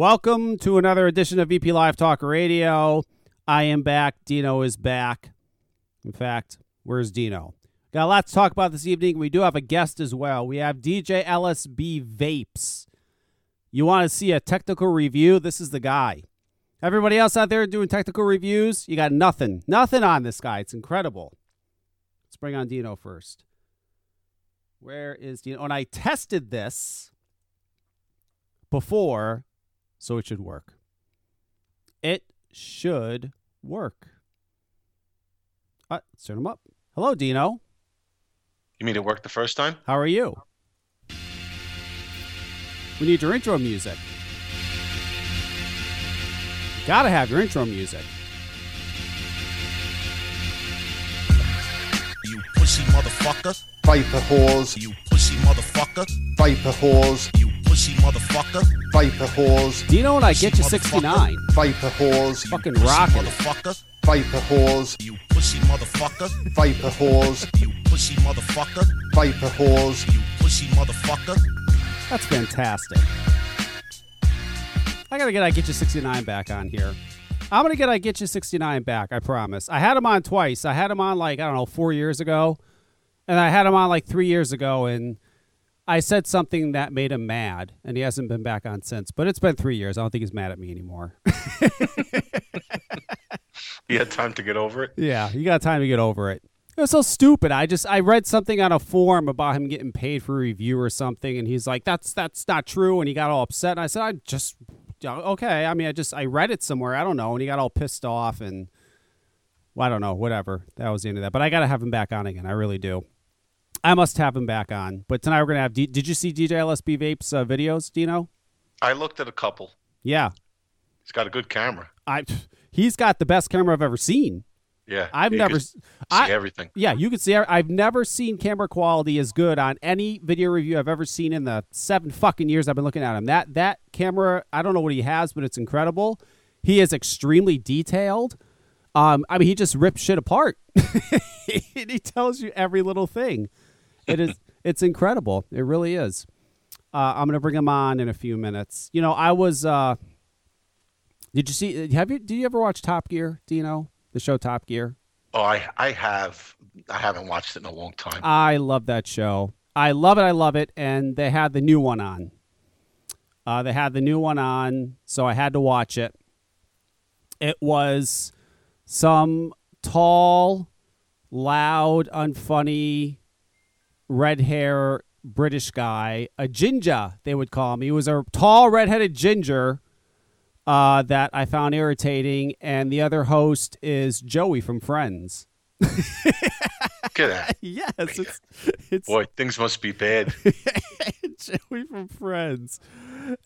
Welcome to another edition of VP Live Talk Radio. I am back. Dino is back. In fact, where's Dino? Got a lot to talk about this evening. We do have a guest as well. We have DJ LSB Vapes. You want to see a technical review? This is the guy. Everybody else out there doing technical reviews, you got nothing. Nothing on this guy. It's incredible. Let's bring on Dino first. Where is Dino? And I tested this before so it should work. It should work. Uh, let's turn him up. Hello, Dino. You mean it worked the first time? How are you? We need your intro music. You Gotta have your intro music. You pussy motherfucker. Vapor whores, You pussy motherfucker. vapor whores, You pussy motherfucker. vapor whores, Dino and I get you 69. vapor whores, Fucking Pussy rocking. it. motherfucker. vapor whores, You pussy motherfucker. vapor whores, You pussy motherfucker. vapor whores, You pussy motherfucker. That's fantastic. I gotta get I get you 69 back on here. I'm gonna get I get you 69 back. I promise. I had him on twice. I had him on like I don't know four years ago, and I had him on like three years ago, and I said something that made him mad, and he hasn't been back on since. But it's been three years. I don't think he's mad at me anymore. You had time to get over it? Yeah, you got time to get over it. It was so stupid. I just I read something on a forum about him getting paid for a review or something, and he's like, "That's that's not true," and he got all upset. And I said, "I just uh, okay. I mean, I just I read it somewhere. I don't know." And he got all pissed off, and well, I don't know, whatever. That was the end of that. But I got to have him back on again. I really do. I must have him back on. But tonight we're gonna have. D- Did you see DJ LSB Vapes uh, videos, Dino? I looked at a couple. Yeah, He's got a good camera. I. He's got the best camera I've ever seen. Yeah. I've never. see I, everything. Yeah, you can see. I've never seen camera quality as good on any video review I've ever seen in the seven fucking years I've been looking at him. That that camera, I don't know what he has, but it's incredible. He is extremely detailed. Um, I mean, he just rips shit apart, and he tells you every little thing. It is. it's incredible. It really is. Uh, I'm gonna bring him on in a few minutes. You know, I was. Uh, did you see? Have you? Did you ever watch Top Gear? Do you know the show Top Gear? Oh, I I have. I haven't watched it in a long time. I love that show. I love it. I love it. And they had the new one on. Uh, they had the new one on, so I had to watch it. It was some tall, loud, unfunny, red hair British guy, a ginger, they would call him. He was a tall, redheaded ginger uh, that I found irritating. And the other host is Joey from Friends. Look at that. Yes, it's it's Boy, things must be bad. Joey from Friends.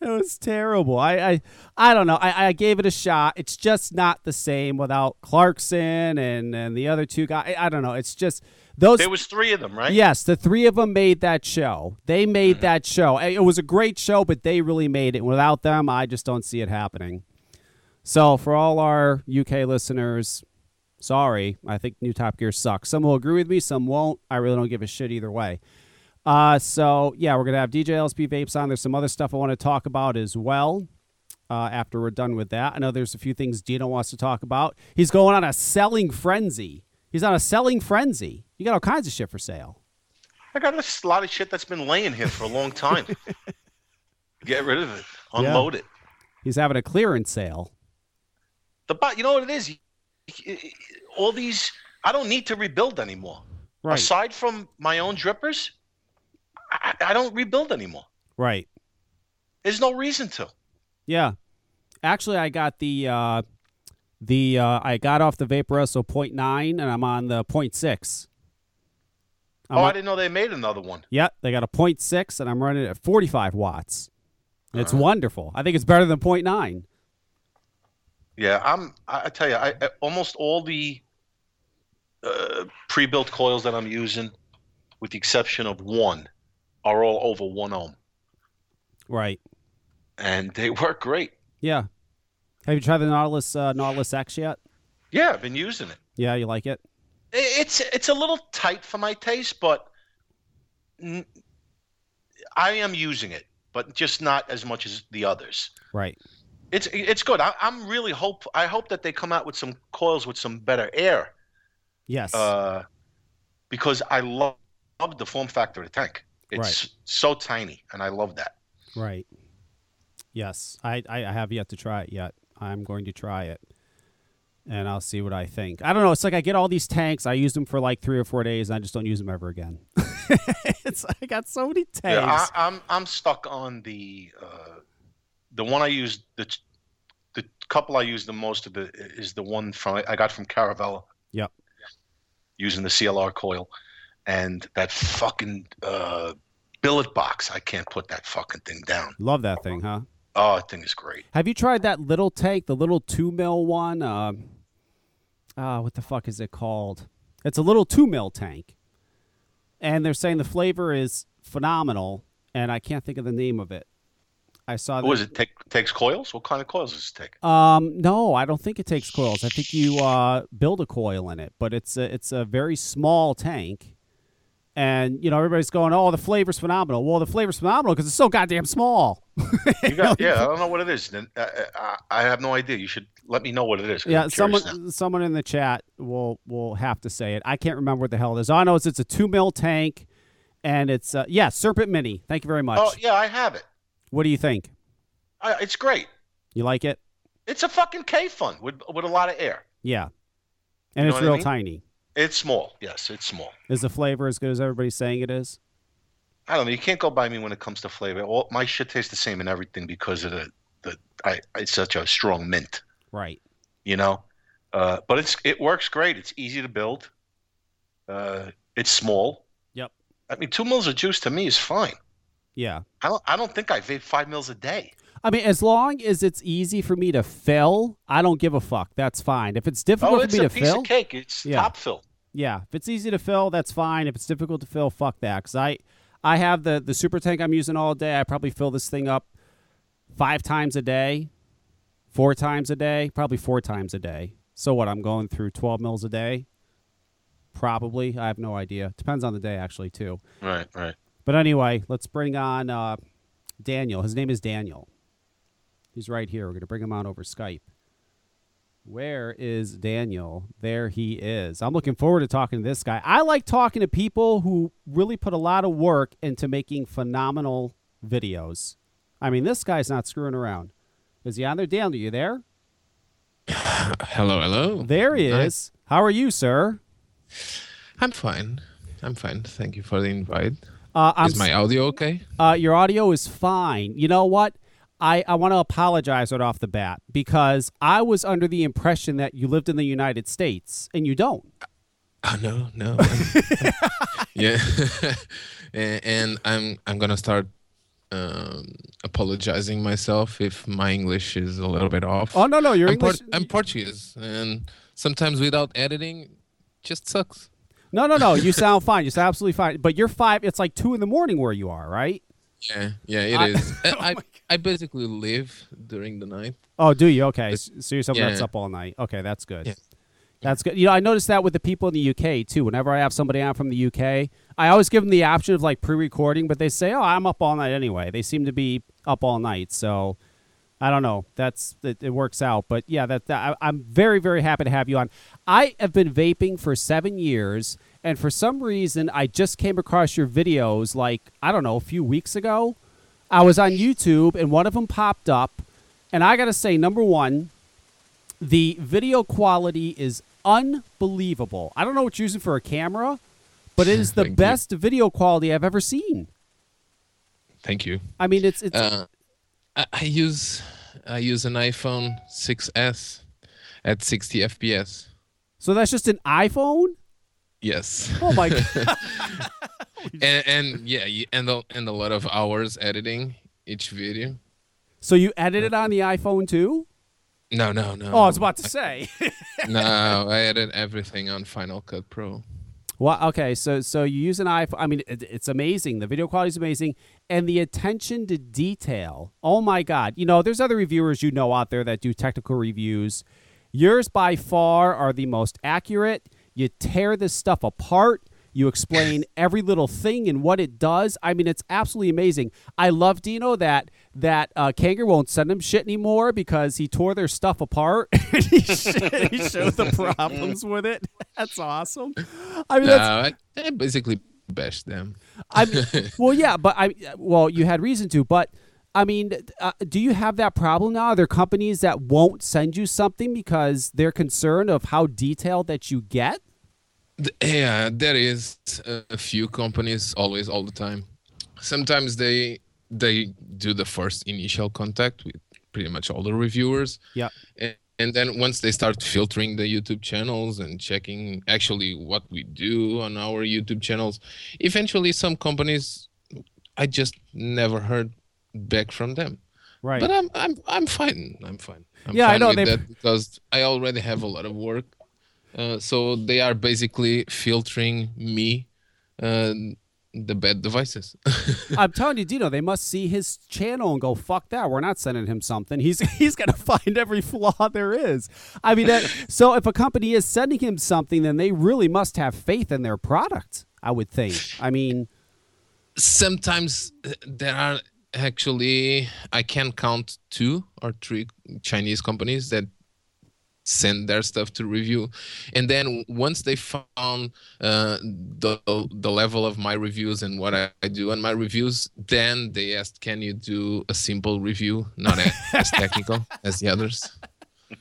It was terrible. I I, I don't know. I, I gave it a shot. It's just not the same without Clarkson and and the other two guys. I, I don't know. It's just those. There was three of them, right? Yes, the three of them made that show. They made that show. It was a great show, but they really made it. Without them, I just don't see it happening. So, for all our UK listeners, sorry. I think New Top Gear sucks. Some will agree with me, some won't. I really don't give a shit either way. Uh, so, yeah, we're going to have DJ LSB Vapes on. There's some other stuff I want to talk about as well uh, after we're done with that. I know there's a few things Dino wants to talk about. He's going on a selling frenzy. He's on a selling frenzy. You got all kinds of shit for sale. I got a lot of shit that's been laying here for a long time. Get rid of it. Unload it. He's having a clearance sale. The bo- you know what it is? All these I don't need to rebuild anymore. Right. Aside from my own drippers, I, I don't rebuild anymore. Right. There's no reason to. Yeah. Actually, I got the uh, the uh, I got off the Vaporesso 0.9 and I'm on the 0.6. I'm oh, on- I didn't know they made another one. Yeah, they got a 0.6 and I'm running it at 45 watts. It's Uh-huh. wonderful. I think it's better than 0.9. Yeah, I'm. I, I tell you, I, I almost all the uh, pre-built coils that I'm using, with the exception of one, are all over one ohm, Right. and they work great. Yeah. Have you tried the Nautilus uh, Nautilus X yet? Yeah, I've been using it. Yeah, you like it? It's it's a little tight for my taste, but n- I am using it, but just not as much as the others. Right. It's it's good. I, I'm really hope. I hope that they come out with some coils with some better air. Yes. Uh, because I love, love the form factor of the tank. It's Right. so tiny, and I love that. right. Yes. I, I I have yet to try it yet. I'm going to try it. And I'll see what I think. I don't know. It's like I get all these tanks. I use them for like three or four days, and I just don't use them ever again. it's I got so many tanks. Yeah, I, I'm I'm stuck on the uh, the one I used the the couple I use the most of the is the one from I got from Caravella. Yep. Using the CLR coil, and that fucking uh, billet box. I can't put that fucking thing down. Love that thing, huh? Oh, I think it's great. Have you tried that little tank, the little two mil one? Uh, uh, what the fuck is it called? It's a little two mil tank, and they're saying the flavor is phenomenal, and I can't think of the name of it. I saw that. Was it? Take, takes coils? What kind of coils does it take? Um, no, I don't think it takes coils. I think you uh, build a coil in it, but it's a, it's a very small tank. And you know everybody's going, "Oh, the flavor's phenomenal." Well, the flavor's phenomenal because it's so goddamn small. You got, yeah, I don't know what it is. Then uh, I, I have no idea. You should let me know what it is. Yeah, someone now. someone in the chat will will have to say it. I can't remember what the hell it is. All I know is it's a two mil tank, and it's uh, yeah, Serpent Mini. Thank you very much. Oh yeah, I have it. What do you think? I, it's great. You like it? It's a fucking Kayfun with with a lot of air. Yeah, and You it's what I real mean? tiny. It's small. Yes, it's small. Is the flavor as good as everybody's saying it is? I don't know. You can't go by me when it comes to flavor. All, my shit tastes the same in everything because of the the. I it's such a strong mint. Right. You know, uh, but it's it works great. It's easy to build. Uh, it's small. Yep. I mean, two mils of juice to me is fine. Yeah. I don't. I don't think I vape five mils a day. I mean, as long as it's easy for me to fill, I don't give a fuck. That's fine. If it's difficult Oh, for it's me a to piece fill, of cake. It's Yeah. top fill. Yeah, if it's easy to fill, that's fine. If it's difficult to fill, fuck that. Cause I, I have the the super tank I'm using all day. I probably fill this thing up five times a day, four times a day, probably four times a day. So what? I'm going through 12 mils a day. Probably. I have no idea. Depends on the day, actually, too. Right. Right. But anyway, let's bring on uh, Daniel. His name is Daniel. He's right here. We're going to bring him on over Skype. Where is Daniel? There he is. I'm looking forward to talking to this guy. I like talking to people who really put a lot of work into making phenomenal videos. I mean, this guy's not screwing around. Is he on there? Daniel, you there? Hello, hello. There he Hi. is. How are you, sir? I'm fine. I'm fine. Thank you for the invite. Uh, Is my audio okay? Uh, your audio is fine. You know what? I, I want to apologize right off the bat because I was under the impression that you lived in the United States and you don't. Oh no, no. Yeah, and, and I'm I'm gonna start um, apologizing myself if my English is a little bit off. Oh no, no, your I'm, English. I'm Portuguese, and sometimes without editing, just sucks. no, no, no. You sound fine. You sound absolutely fine. But you're five. It's like two in the morning where you are, right? Yeah, yeah, it I- is. Oh I, I basically live during the night. Oh, do you? Okay, S- so you're someone that's up all night. Okay, that's good. Yeah. That's good. You know, I noticed that with the people in the UK too. Whenever I have somebody on from the UK, I always give them the option of like pre-recording, but they say, "Oh, I'm up all night anyway." They seem to be up all night, so I don't know. That's it, it works out, but yeah, that, that I, I'm very very happy to have you on. I have been vaping for seven years, and for some reason, I just came across your videos like I don't know a few weeks ago. I was on YouTube, and one of them popped up, and I got to say, number one, the video quality is unbelievable. I don't know what you're using for a camera, but it is the Thank you. best video quality I've ever seen. Thank you. I mean, it's it's Uh, I, I use I use an iPhone 6s at 60 FPS. so that's just an iPhone. Yes. Oh my god! and, and yeah, you- and a, and a lot of hours editing each video. so you edit it on the iPhone too? No, no, no. Oh, I was about to say. no, I edit everything on Final Cut Pro. well, okay, so so you use an iPhone. I mean, it, it's amazing. The video quality is amazing, and the attention to detail. Oh my god! You know, there's other reviewers you know out there that do technical reviews. Yours by far are the most accurate. You tear this stuff apart. You explain every little thing and what it does. I mean, it's absolutely amazing. I love Dino that that uh, Kanger won't send him shit anymore because he tore their stuff apart and he, sh- he showed the problems with it. That's awesome. I mean, that's, No, I, I basically bashed them. I mean, well, yeah, but I well, you had reason to, but I mean, uh, do you have that problem now? Are there companies that won't send you something because they're concerned of how detailed that you get? Yeah, there is a few companies always all the time. Sometimes they they do the first initial contact with pretty much all the reviewers. Yeah. And, and then once they start filtering the YouTube channels and checking actually what we do on our YouTube channels, eventually some companies I just never heard back from them. Right. But I'm I'm I'm fine. I'm fine. I'm Yeah, I know, with that because I already have a lot of work. Uh, so they are basically filtering me, uh, the bad devices. I'm telling you, Dino, they must see his channel and go, "Fuck that! We're not sending him something. He's he's gonna find every flaw there is." I mean, that, so if a company is sending him something, then they really must have faith in their product. I would think. I mean, Sometimes there are actually I can count two or three Chinese companies that send their stuff to review and then once they found uh, the the level of my reviews and what I, I do on my reviews then they asked can you do a simple review not as technical as the others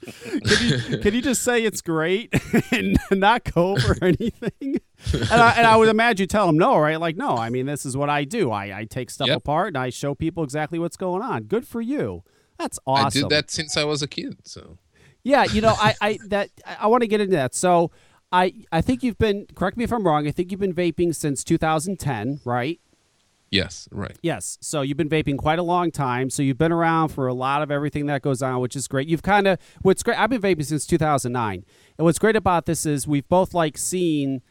can you, can you just say it's great and not go over anything? And I, and I would imagine you tell them no, right? Like, no, I mean, this is what I do. I, I take stuff Yep. apart and I show people exactly what's going on. Good for you. That's awesome. i did that since i was a kid so Yeah, you know, I, I that I want to get into that. So I I think you've been correct me if I'm wrong. I think you've been vaping since 2010, right? yes right Yes. So you've been vaping quite a long time. So you've been around for a lot of everything that goes on, which is great. You've kind of what's great. I've been vaping since 2009, and what's great about this is we've both like seen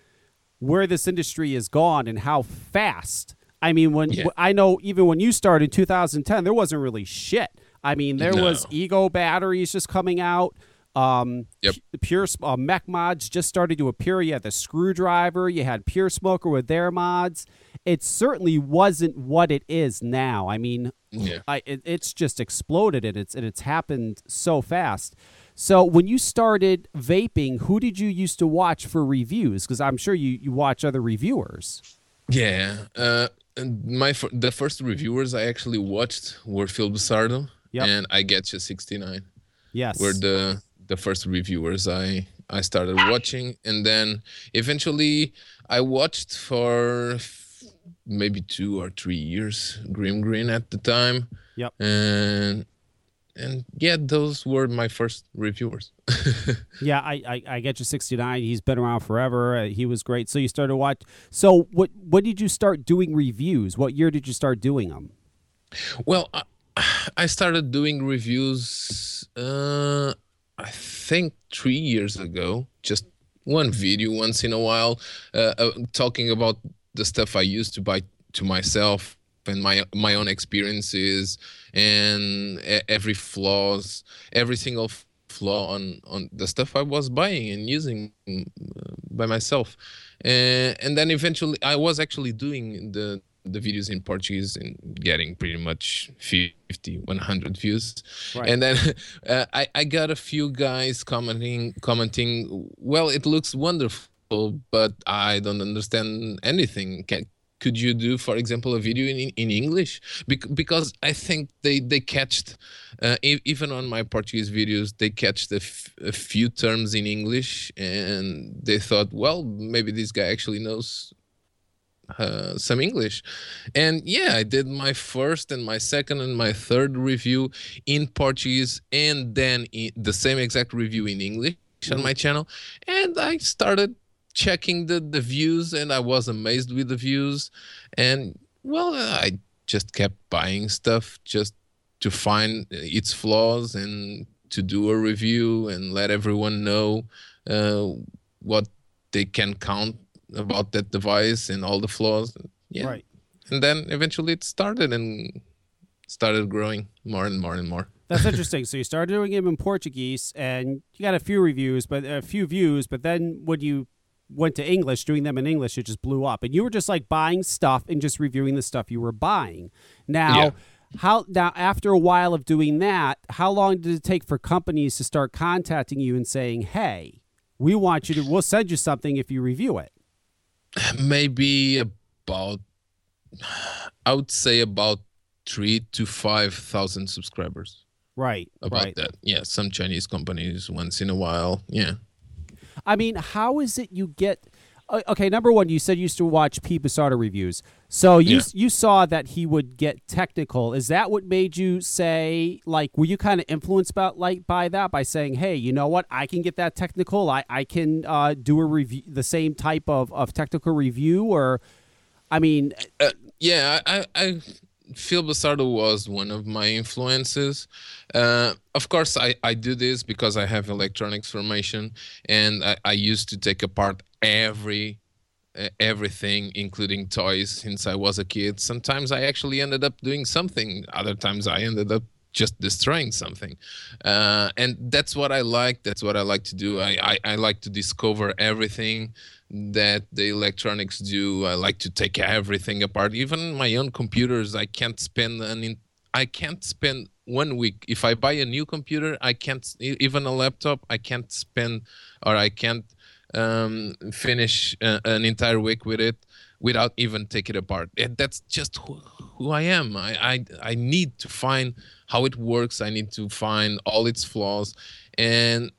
where this industry is gone and how fast. I mean, when Yeah. I know even when you started in 2010, there wasn't really shit. I mean, there was eGo batteries just coming out. Um, Yep. Pu- Pure uh, mech mods just started to appear. You had the screwdriver. You had Pure Smoker with their mods. It certainly wasn't what it is now. I mean, yeah I, it, it's just exploded and it's and it's happened so fast. So when you started vaping, who did you used to watch for reviews? Because I'm sure you, you watch other reviewers. Yeah, uh, and my the first reviewers I actually watched were Phil Busardo Yep. and I Get You 69 Yes. were the the first reviewers I I started watching, and then eventually I watched for f- maybe two or three years Grim Green at the time, Yep. and and yeah, those were my first reviewers. Yeah, I, I, I get you 69. He's been around forever. Uh, he was great. So you started watch. So what what did you start doing reviews? What year did you start doing them? Well, I, I started doing reviews. Uh, I think three years ago. Just one video once in a while, uh, uh, talking about the stuff I used to buy to myself and my my own experiences and every flaws, every single flaw on on the stuff I was buying and using mm, uh, by myself. Uh, and then eventually, I was actually doing the the videos in Portuguese and getting pretty much 50, 100 views. Right. And then uh, I, I got a few guys commenting, commenting, well, it looks wonderful, but I don't understand anything. Can, could you do, for example, a video in, in English? Bec- because I think they, they catched, uh, e- even on my Portuguese videos, they catched a, f- a few terms in English and they thought, well, maybe this guy actually knows uh, some English. And yeah, I did my first and my second and my third review in Portuguese and then in the same exact review in English on my channel. And I started checking the, the views and I was amazed with the views. And well, I just kept buying stuff just to find its flaws and to do a review and let everyone know uh, what they can count about that device and all the flaws. Yeah. Right. And then eventually it started and started growing more and more and more. That's interesting. so you started doing it in Portuguese, and you got a few reviews, but a few views. But then when you went to English, doing them in English, it just blew up. And you were just like buying stuff and just reviewing the stuff you were buying. Now, Yeah. how now after a while of doing that, how long did it take for companies to start contacting you and saying, "Hey, we want you to we'll send you something if you review it." maybe about i would say about three to five thousand subscribers Right. about right. that yeah some chinese companies once in a while yeah I mean, how is it you get? o- Okay, number one, you said you used to watch Pete Busardo reviews, so you Yeah. you saw that he would get technical. Is that what made you say like? Were you kind of influenced about like by that by saying, hey, you know what, I can get that technical. I I can uh, do a review, the same type of of technical review, or I mean, yeah i i, I Phil Busardo was one of my influences. Uh, of course, I, I do this because I have electronics formation, and I, I used to take apart every uh, everything, including toys, since I was a kid. Sometimes I actually ended up doing something. Other times I ended up just destroying something, uh, and that's what I like. That's what I like to do. I, I, I like to discover everything that the electronics do. I like to take everything apart. Even my own computers, I can't spend an in, I can't spend one week if I buy a new computer. I can't even a laptop. I can't spend or I can't um, finish uh, an entire week with it without even take it apart. And that's just who, who I am. I, I I need to find how it works. I need to find all its flaws, and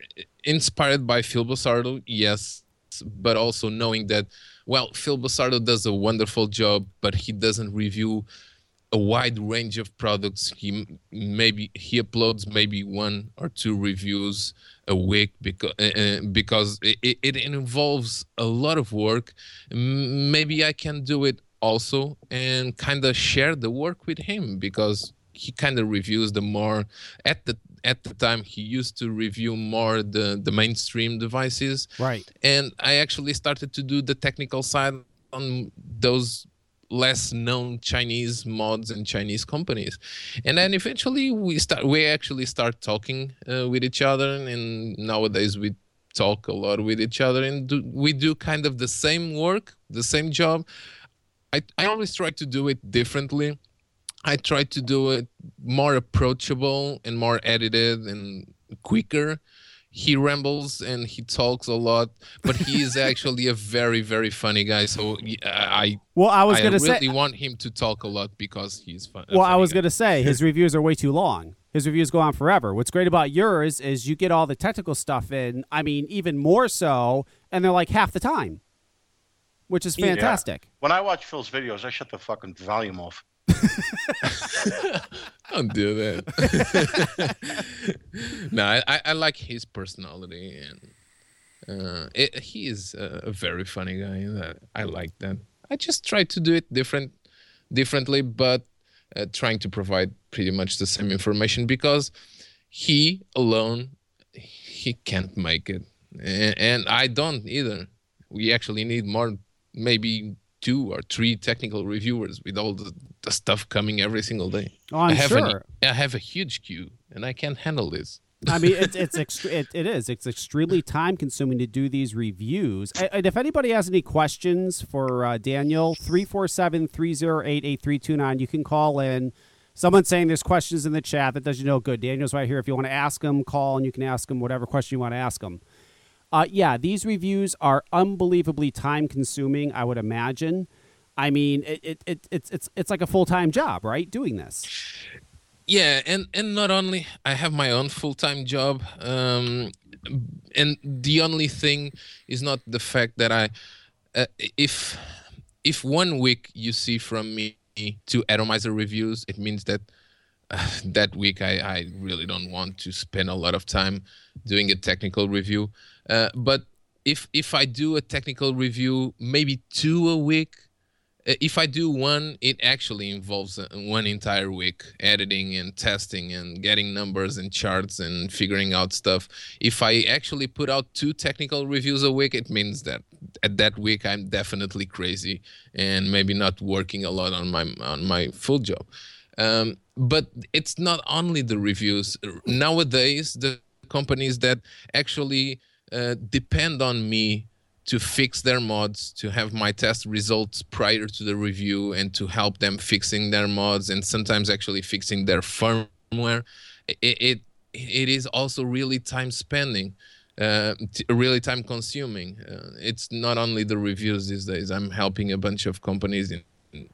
inspired by Phil Busardo, yes, but also knowing that well, Phil Busardo does a wonderful job, but he doesn't review a wide range of products. He maybe he uploads maybe one or two reviews a week because uh, because it- it involves a lot of work. Maybe I can do it also and kind of share the work with him because he kind of reviews the more at the at the time he used to review more the the mainstream devices right. and I actually started to do the technical side on those less known Chinese mods and Chinese companies, and then eventually we start we actually start talking uh, with each other, and nowadays we talk a lot with each other, and do, we do kind of the same work, the same job. I I always try to do it differently. I try to do it more approachable and more edited and quicker. He rambles and he talks a lot, but he is actually a very, very funny guy. So uh, I Well, I was I gonna really say. want him to talk a lot because he's fun. a Well, I was guy. gonna say his reviews are way too long. His reviews go on forever. What's great about yours is you get all the technical stuff in. I mean, even more so, and they're like half the time, which is Yeah. fantastic. When I watch Phil's videos, I shut the fucking volume off. Don't do that. no, I, I- like his personality and uh, it, he is a, very funny guy. I like that. I just try to do it different, differently, but uh, trying to provide pretty much the same information because he alone he can't make it, and, and I don't either. We actually need more, maybe two or three technical reviewers with all the stuff coming every single day. Oh, I'm I have an- I have a huge queue, and I can't handle this. I mean, it's it's ext- it, it is. It's extremely time consuming to do these reviews. And, if anybody has any questions for uh, Daniel, 347-308-8329, you can call in. Someone's saying there's questions in the chat. That does you no good. Daniel's right here. If you want to ask him, call and you can ask him whatever question you want to ask him. Uh, yeah, these reviews are unbelievably time consuming. I would imagine. I mean, it, it, it it's it's it's like a full time job, right? Doing this. Yeah, and and not only I have my own full time job, um, and the only thing is not the fact that I, uh, if if one week you see from me two atomizer reviews, it means that uh, that week I, I really don't want to spend a lot of time doing a technical review. Uh, but if if I do a technical review, maybe two a week, if I do one, it actually involves uh, one entire week editing and testing and getting numbers and charts and figuring out stuff. If I actually put out two technical reviews a week, it means that at that week I'm definitely crazy and maybe not working a lot on my on my full job. Um, but it's not only the reviews. Nowadays, the companies that actually uh, depend on me to fix their mods, to have my test results prior to the review, and to help them fixing their mods, and sometimes actually fixing their firmware. It it, it is also really time spending, uh, t- really time consuming. Uh, it's not only the reviews these days. I'm helping a bunch of companies in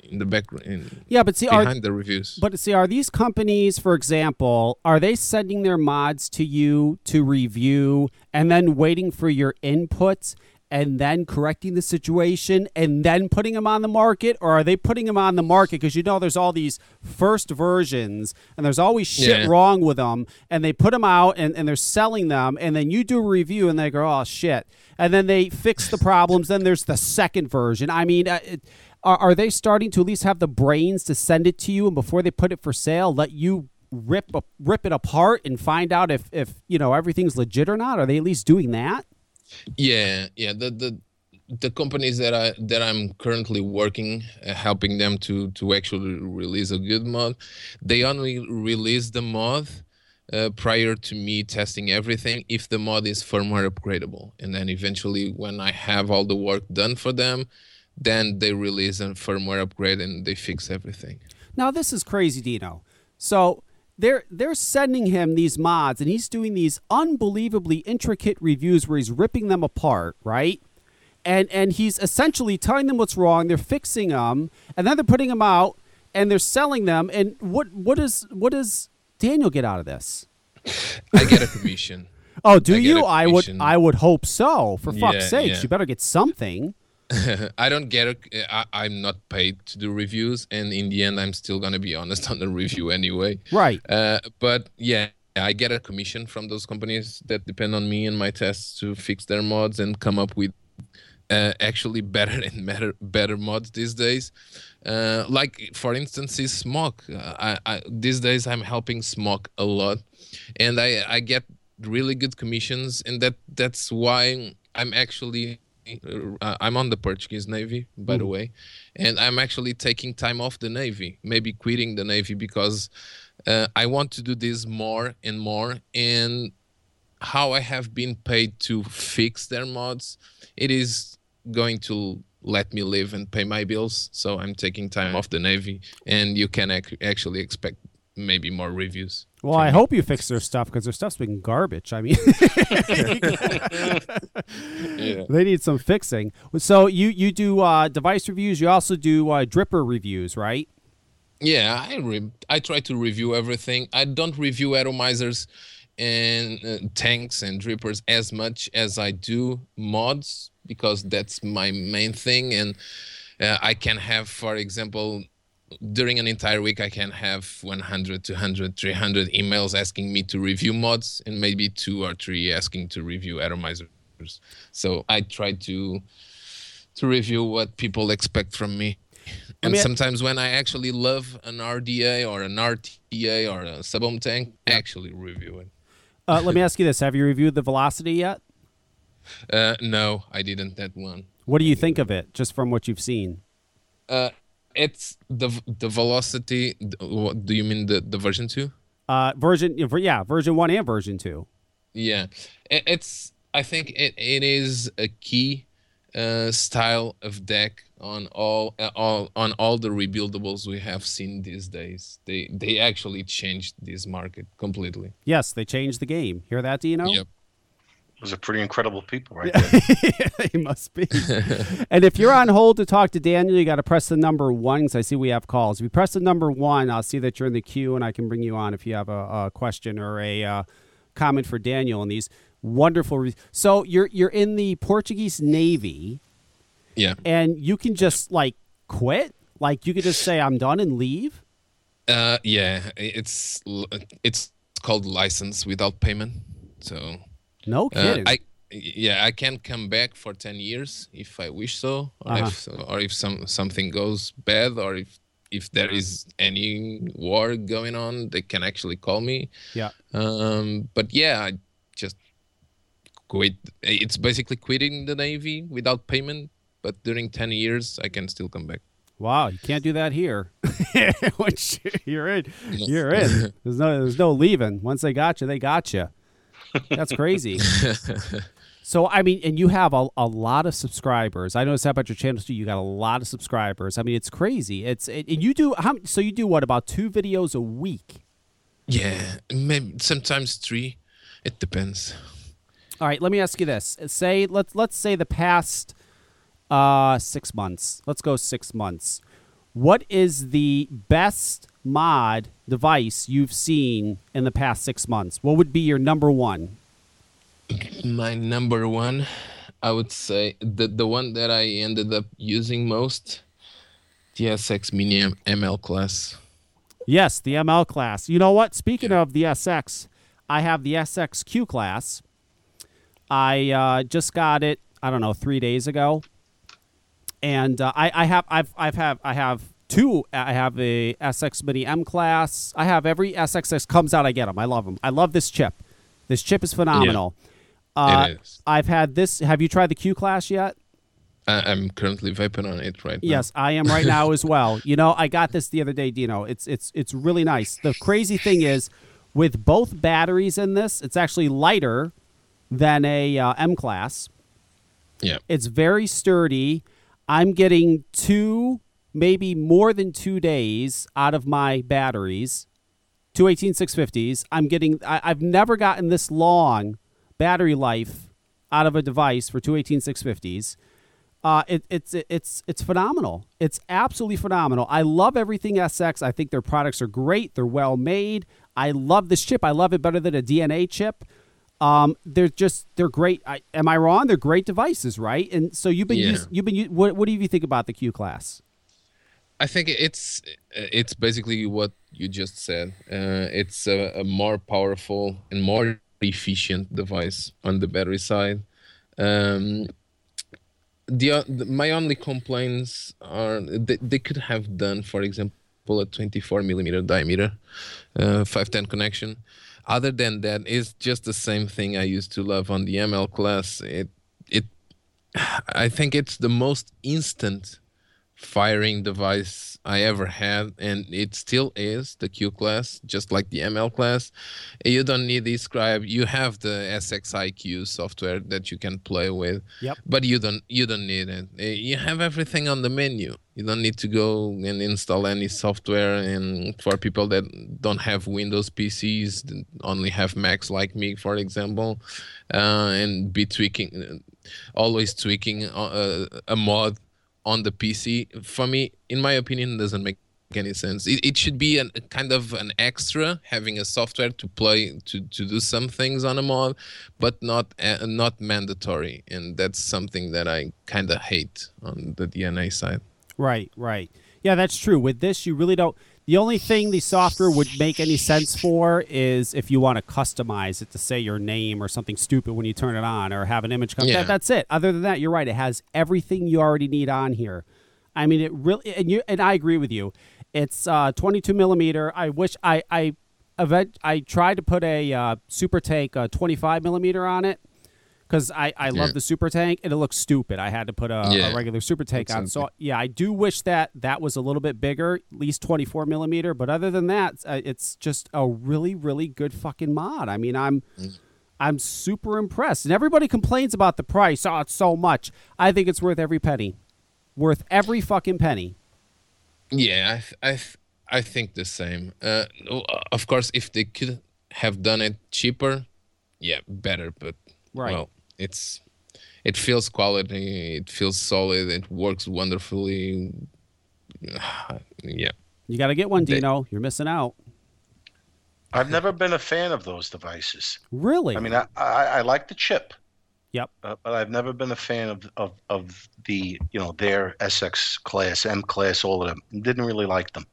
in the background, Yeah, but see, are behind the reviews. But see, are these companies, for example, are they sending their mods to you to review and then waiting for your inputs and then correcting the situation and then putting them on the market? Or are they putting them on the market? Because you know there's all these first versions and there's always shit Yeah. wrong with them and they put them out and, and they're selling them and then you do a review and they go, oh shit. And then they fix the problems. then there's the second version. I mean, uh, it, are, are they starting to at least have the brains to send it to you and before they put it for sale let you rip rip it apart and find out if if you know everything's legit or not are they at least doing that Yeah, yeah. The the the companies that I that I'm currently working, uh, helping them to to actually release a good mod, they only release the mod uh, prior to me testing everything if the mod is firmware upgradable, and then eventually when I have all the work done for them, then they release a firmware upgrade and they fix everything. now this is crazy dino so they're they're sending him these mods and he's doing these unbelievably intricate reviews where he's ripping them apart right and and he's essentially telling them what's wrong they're fixing them and then they're putting them out and they're selling them and what what is what does daniel get out of this I get a commission. Oh, do I you? I would. I would hope so. For fuck's Yeah, sakes, yeah. you better get something. I don't get it. I, I'm not paid to do reviews, and in the end, I'm still gonna be honest on the review anyway. Right. Uh, but yeah, I get a commission from those companies that depend on me and my tests to fix their mods and come up with uh, actually better and better better mods these days. Uh, like for instance, is SMOK. Uh, I, I these days I'm helping SMOK a lot, and I I get really good commissions, and that that's why I'm actually. Uh, I'm on the Portuguese Navy, by the way, and I'm actually taking time off the Navy, maybe quitting the Navy because uh, I want to do this more and more. And how I have been paid to fix their mods, it is going to let me live and pay my bills. So I'm taking time off the Navy, and you can ac- actually expect maybe more reviews. Well, I hope you fix their stuff because their stuff's been garbage. I mean, Yeah. they need some fixing. So you you do uh, device reviews. You also do uh, dripper reviews, right? Yeah, I re- I try to review everything. I don't review atomizers and uh, tanks and drippers as much as I do mods because that's my main thing. And uh, I can have, for example, during an entire week, I can have 100, 200, 300 emails asking me to review mods and maybe two or three asking to review atomizers. So I try to to review what people expect from me. And mean- sometimes when I actually love an RDA or an RTA or a sub-ohm tank, I actually review it. Uh, let me ask you this: Have you reviewed the Velocity yet? Uh, no, I didn't that one. What do you think of it, just from what you've seen? Uh, it's the the velocity. What do you mean the the version two? Uh, version, yeah, version one and version two. Yeah, it, it's. I think it, it is a key uh, style of deck on all uh, all on all the rebuildables we have seen these days. They they actually changed this market completely. Yes, they changed the game. Hear that, Do Dino? Yep. Those are pretty incredible people, right there. they must be. and if you're on hold to talk to Daniel, you got to press the number one because I see we have calls. If you press the number one, I'll see that you're in the queue and I can bring you on if you have a, a question or a uh, comment for Daniel in these wonderful. Re- so you're you're in the Portuguese Navy Yeah. and you can just like quit. Like you could just say I'm done and leave. Uh, yeah, it's it's called license without payment. So No uh, kidding. I yeah I can come back for ten years if I wish so, or Uh-huh. if or if some something goes bad, or if if there is any war going on, they can actually call me. yeah. Um, but yeah, I just quit. It's basically quitting the navy without payment. But during ten years, I can still come back. Wow, you can't do that here. Once you're in, you're in. There's no, there's no leaving. Once they got you, they got you. That's crazy. So I mean, and you have a, a lot of subscribers. I noticed that about your channel too. You got a lot of subscribers. I mean, it's crazy. It's it, and you do how so you do what about two videos a week? Yeah, maybe sometimes three. It depends. All right, let me ask you this. Say let's let's say the past uh 6 months. Let's go 6 months. What is the best mod device you've seen in the past 6 months? What would be your number 1? My number one, I would say the the one that I ended up using most, the SX Mini ML class. Yes, the ML class. You know what? Speaking of the SX, I have the SXQ class. I uh, just got it. I don't know, three days ago, and uh, I, I have I've I've have I have two. I have a SX Mini M class. I have every SX that comes out. I get them. I love them. I love this chip. This chip is phenomenal. Uh, it is. I've had this. Have you tried the Q class yet? I, I'm currently vaping on it right now. Yes, I am right now as well. You know, I got this the other day, Dino. It's it's it's really nice. The crazy thing is, with both batteries in this, it's actually lighter than a uh, M class. Yeah. It's very sturdy. I'm getting two, maybe more than two days out of my batteries. Two 18650s. I'm getting. I, I've never gotten this long battery life out of a device for two 18650s. Uh, it, it's it's it's phenomenal. It's absolutely phenomenal. I love everything SX. I think their products are great. They're well made. I love this chip. I love it better than a DNA chip. Um, they're just they're great. I, am I wrong? They're great devices, right? And so you've been Yeah. use, you've been what what do you think about the Q class? I think it's it's basically what you just said. Uh, it's a, a more powerful and more efficient device on the battery side. Um, the, o- the my only complaints are they, they could have done, for example, a 24 millimeter diameter, uh, 510 connection. Other than that, it's just the same thing I used to love on the ML class. It it I think it's the most instant firing device I ever had, and it still is the Q class, just like the ML class. You don't need the scribe. You have the SXIQ software that you can play with, Yep. but you don't you don't need it. Uh, You have everything on the menu. You don't need to go and install any software. And for people that don't have Windows PCs, only have Macs like me, for example, uh, and be tweaking, always tweaking uh, a mod on the PC, for me, in my opinion, doesn't make any sense. It, it should be an, a kind of an extra, having a software to play to, to do some things on a mod, but not uh, not mandatory. And that's something that I kind of hate on the DNA side. Right, right. Yeah, that's true. With this, you really don't. The only thing the software would make any sense for is if you want to customize it to say your name or something stupid when you turn it on or have an image come. Yeah. That, that's it. Other than that, you're right. It has everything you already need on here. I mean, it really, and you and I agree with you. It's uh, 22 millimeter. I wish I I event, I tried to put a uh, super tank uh, 25 millimeter on it because I, I love Yeah. the super tank and it looks stupid. I had to put a, a regular super tank on. So yeah, I do wish that that was a little bit bigger, at least 24 millimeter. But other than that, uh, it's just a really really good fucking mod. I mean, I'm Mm. I'm super impressed, and everybody complains about the price. Oh, it's so much. I think it's worth every penny, worth every fucking penny. Yeah, I I I think the same. Uh, of course, if they could have done it cheaper, yeah, better. But Right. well, it's it feels quality. It feels solid. It works wonderfully. Yeah, You got to get one, They- Dino. You're missing out. I've never been a fan of those devices. Really? I mean, I, I, I like the chip, yep. uh, but I've never been a fan of, of, of the, you know, their SX class, M class, all of them. Didn't really like them.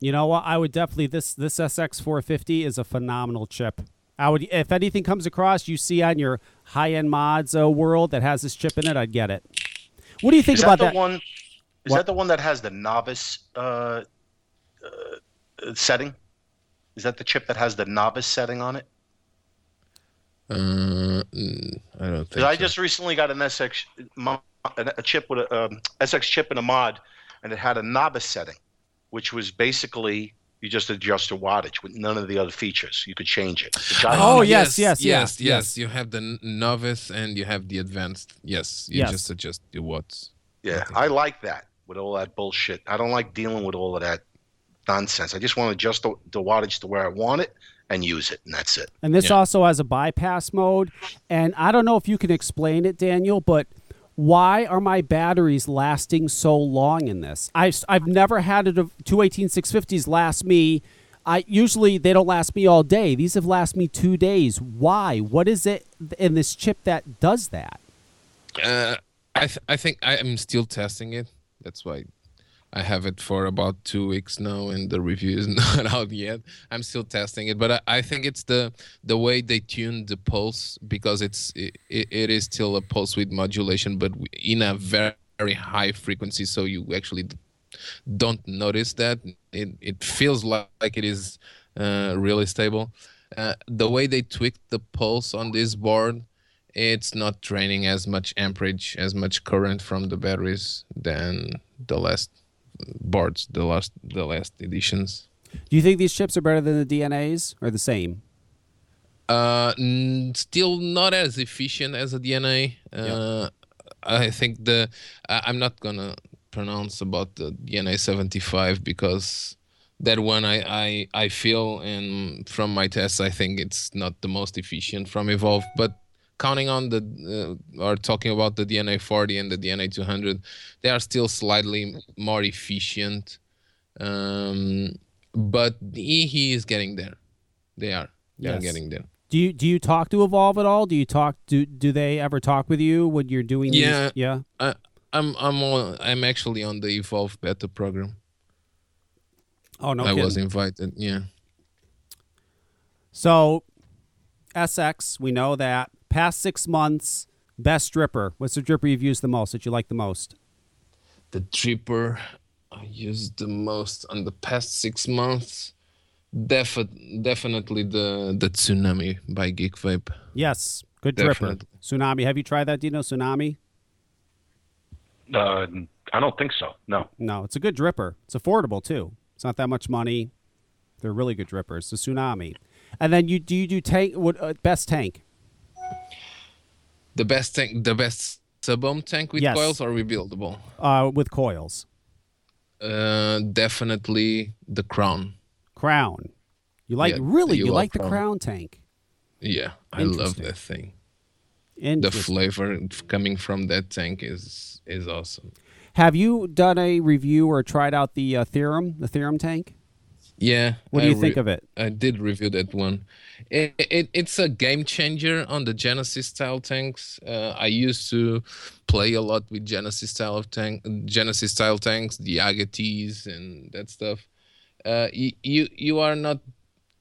You know what? I would definitely this this SX 450 is a phenomenal chip. I would if anything comes across you see on your high end mods uh, world that has this chip in it, I'd get it. What do you think Is about that that? the one? Is What? that the one that has the novice uh, uh, setting? Is that the chip that has the novice setting on it? uh, mm, I don't think. Because I so. just recently got an SX mo- a a chip with a um, SX chip and a mod, and it had a novice setting, which was basically You just adjust the wattage with none of the other features. You could change it. Oh, yes, yes, yes, yes. yes. You have the novice and you have the advanced. Yes, you Yes. just adjust the watts. yeah, I like that with all that bullshit. I don't like dealing with all of that nonsense. I just want to adjust the, the wattage to where I want it and use it, and that's it. And this Yeah. also has a bypass mode. And I don't know if you can explain it, Daniel, but why are my batteries lasting so long in this? I've, I've never had a, two 18650s last me. I usually they don't last me all day. These have lasted me two days. Why? What is it in this chip that does that? Uh, I th- I think I am still testing it. That's why I have it for about two weeks now, and the review is not out yet. I'm still testing it, but I, I think it's the the way they tune the pulse because it's it, it is still a pulse width modulation, but in a very very high frequency, so you actually don't notice that. It it feels like, like it is uh, really stable. Uh, the way they tweaked the pulse on this board it's not draining as much amperage, as much current from the batteries than the last boards, the last the last editions. Do you think these chips are better than the DNAs or the same? Uh, n- still not as efficient as a DNA. Uh, I think the I, I'm not gonna pronounce about the DNA 75 because that one I, I I feel and from my tests I think it's not the most efficient from Evolv, but counting on the uh, or talking about the DNA 40 and the DNA 200, they are still slightly more efficient. Um, but he, he is getting there. They are. They are getting there. Do you do you talk to Evolv at all? Do you talk do do they ever talk with you when you're doing these? Yeah. Yeah. I, I'm I'm on, I'm actually on the Evolv beta program. Oh no I kidding. was invited. Yeah. So, SX, we know that. Past six months, best dripper. What's the dripper you've used the most that you like the most? The dripper I used the most on the past six months. Defi- definitely the the tsunami by Geek Vape. Yes, good dripper. Definitely. Tsunami. Have you tried that, Dino? Tsunami? Uh, I don't think so. No. No, it's a good dripper. It's affordable too. It's not that much money. They're really good drippers. The Tsunami. And then you do you do tank? What uh, best tank? The best tank, the best sub ohm tank with Yes. coils or rebuildable. Uh, with coils. Uh, definitely the crown. Crown. You like Yeah, really? you like the Crown. crown tank? Yeah, I love that thing. The flavor coming from that tank is is awesome. Have you done a review or tried out the uh, theorem, the theorem tank? Yeah. What do you think re- of it? I did review that one. It, it it's a game changer on the Genesis style tanks. Uh, I used to play a lot with Genesis style of tank, Genesis style tanks, the Agates and that stuff. Uh, you, you you are not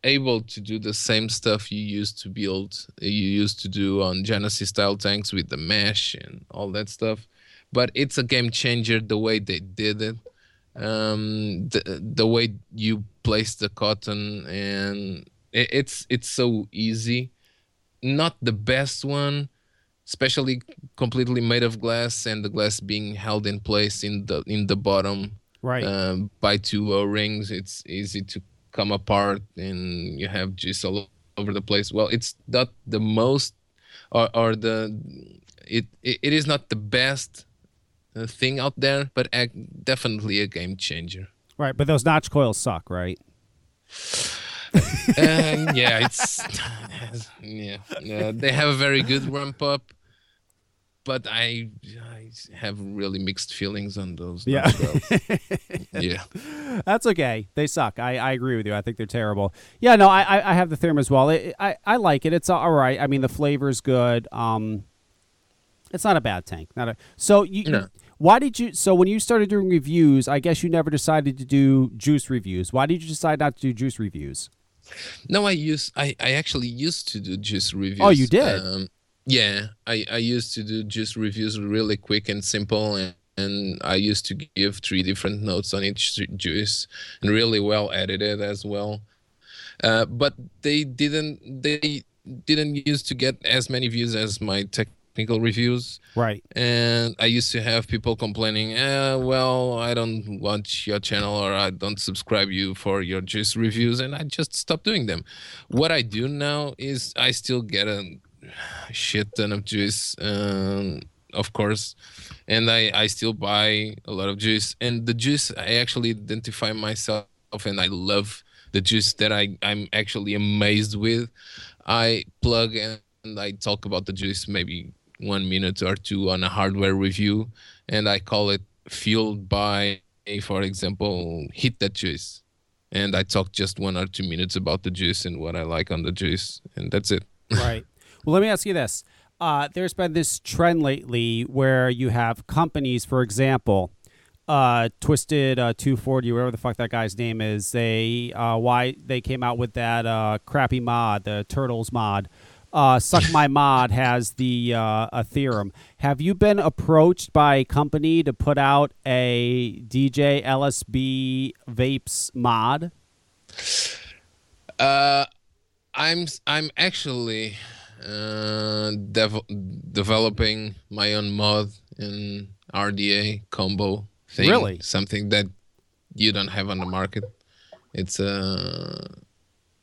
able to do the same stuff you used to build, you used to do on Genesis style tanks with the mesh and all that stuff. But it's a game changer the way they did it um the the way you place the cotton and it, it's it's so easy. Not the best one especially completely made of glass and the glass being held in place in the in the bottom Right. um, by two o-rings it's easy to come apart and you have just all over the place. Well it's not the most or, or the it, it it is not the best uh, thing out there but definitely a game changer right. But those notch coils suck, right? um, yeah it's yeah, yeah they have a very good ramp up but I, I have really mixed feelings on those Yeah. yeah That's okay. They suck. I, I agree with you. I think they're terrible. Yeah, no, I I, I have the theorem as well. It, I I like it. It's all right. I mean, the flavor's good. Um, it's not a bad tank. Not a. So you. No. Why did you? So when you started doing reviews, I guess you never decided to do juice reviews. Why did you decide not to do juice reviews? No, I use I, I actually used to do juice reviews. Oh, you did? Um, yeah, I, I used to do juice reviews really quick and simple, and, and I used to give three different notes on each juice, and really well edited as well. Uh, but they didn't they didn't used to get as many views as my technical reviews Right. and I used to have people complaining, eh, well, I don't watch your channel or I don't subscribe you for your juice reviews, and I just stopped doing them. What I do now is I still get a shit ton of juice, um, of course, and I I still buy a lot of juice, and the juice I actually identify myself and I love the juice that I I'm actually amazed with. I plug and I talk about the juice maybe one minute or two on a hardware review, and I call it fueled by, for example, hit that juice. And I talk just one or two minutes about the juice and what I like on the juice, and that's it. right. Well, let me ask you this. Uh, there's been this trend lately where you have companies, for example, uh, Twisted uh, 240, whatever the fuck that guy's name is. They uh, why they came out with that uh, crappy mod, the Turtles mod. Uh, Suck My Mod has the uh, a theorem. Have you been approached by a company to put out a DJ LSB vapes mod? Uh, I'm I'm actually uh, dev- developing my own mod in RDA combo thing. Really? Something that you don't have on the market. It's uh,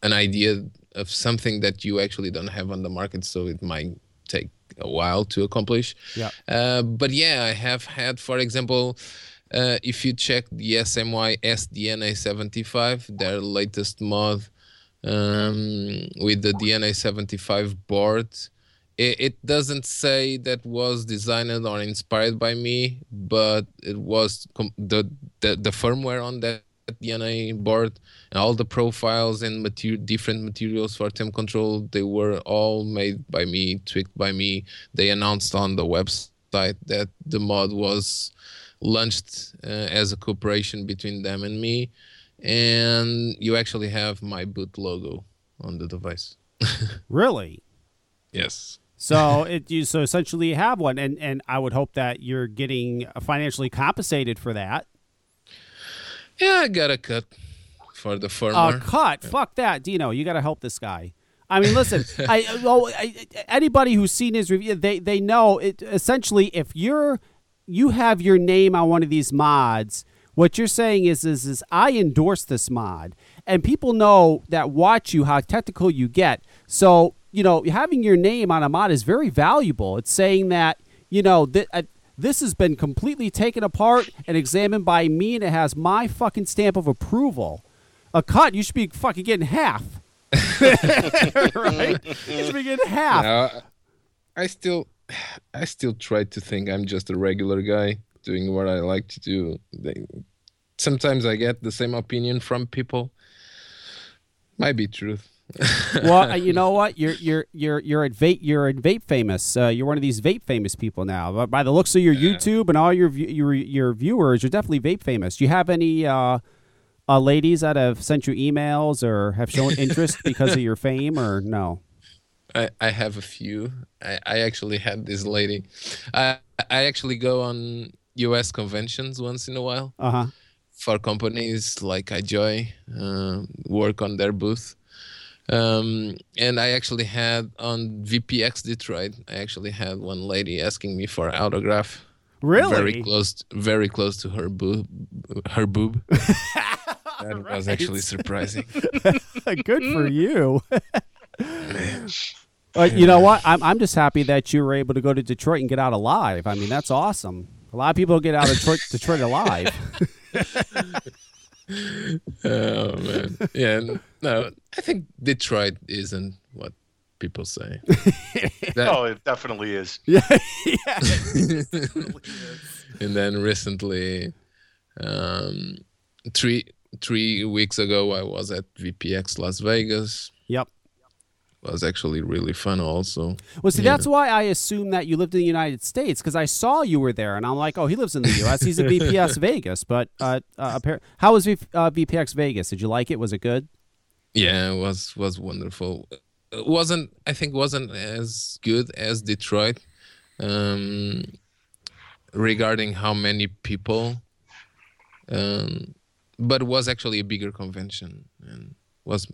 an idea of something that you actually don't have on the market, so it might take a while to accomplish. Yeah. Uh, but yeah, I have had, for example, uh, if you check the SMY SDNA 75, their latest mod um, with the DNA 75 board, it, it doesn't say that was designed or inspired by me, but it was com- the, the the firmware on that DNA board and all the profiles and mater- different materials for temp control they were all made by me tweaked by me they announced on the website that the mod was launched uh, as a cooperation between them and me and you actually have my boot logo on the device Really? yes So it you so essentially you have one, and and I would hope that you're getting financially compensated for that. Yeah i got a cut for the A firmware cut, fuck that, Dino. You got to help this guy. I mean, listen. I, well, I anybody who's seen his review, they they know it. Essentially, if you're you have your name on one of these mods, what you're saying is is is I endorse this mod, and people know that watch you how technical you get. So you know, having your name on a mod is very valuable. It's saying that you know that. Uh, This has been completely taken apart and examined by me, and it has my fucking stamp of approval. A cut, you should be fucking getting half. right? You should be getting half. I still, I still try to think I'm just a regular guy doing what I like to do. They, sometimes I get the same opinion from people. Might be truth. well, uh, you know what? You're you're you're you're at vape you're at vape famous. Uh, you're one of these vape famous people now. But by the looks of your YouTube and all your your your viewers, you're definitely vape famous. Do you have any uh, uh, ladies that have sent you emails or have shown interest because of your fame, or no? I, I have a few. I, I actually had this lady. I I actually go on U.S. conventions once in a while Uh huh. for companies like iJoy, uh, work on their booth. Um, and I actually had on VPX Detroit. I actually had one lady asking me for autograph. Really? Very close, very close to her boob, her boob. that was actually surprising. Good for you. Uh, you know what? I'm I'm just happy that you were able to go to Detroit and get out alive. I mean, that's awesome. A lot of people get out of Detroit, Detroit alive. oh man, yeah. N- No, I think Detroit isn't what people say. That- Oh, it definitely is. yeah, yeah. and then recently, um, three three weeks ago, I was at VPX Las Vegas. Yep. was actually really fun. Also, Well, see, Yeah. that's why I assumed that you lived in the United States because I saw you were there, and I'm like, oh, he lives in the U.S. He's at VPX Vegas. But uh, uh, how was v- uh, VPX Vegas? Did you like it? Was it good? Yeah, it was was wonderful. It wasn't I think wasn't as good as Detroit, um, regarding how many people. Um, but was actually a bigger convention and was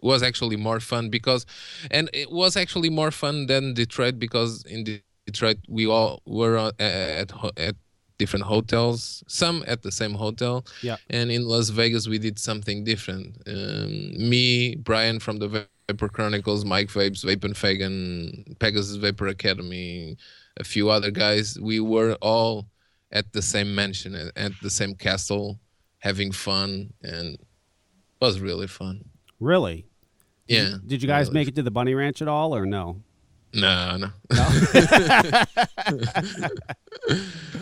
was actually more fun because and it was actually more fun than Detroit because in Detroit, we all were uh, at at different hotels. Some at the same hotel. Yeah. And in Las Vegas, we did something different. Um, me, Brian from the Vapor Chronicles, Mike Vapes, Vape and Fagan, Pegasus Vapor Academy, a few other guys. We were all at the same mansion, at, at the same castle, having fun, and it was really fun. Really? Yeah. Did you guys really. make it to the Bunny Ranch at all, or no? No, no. No.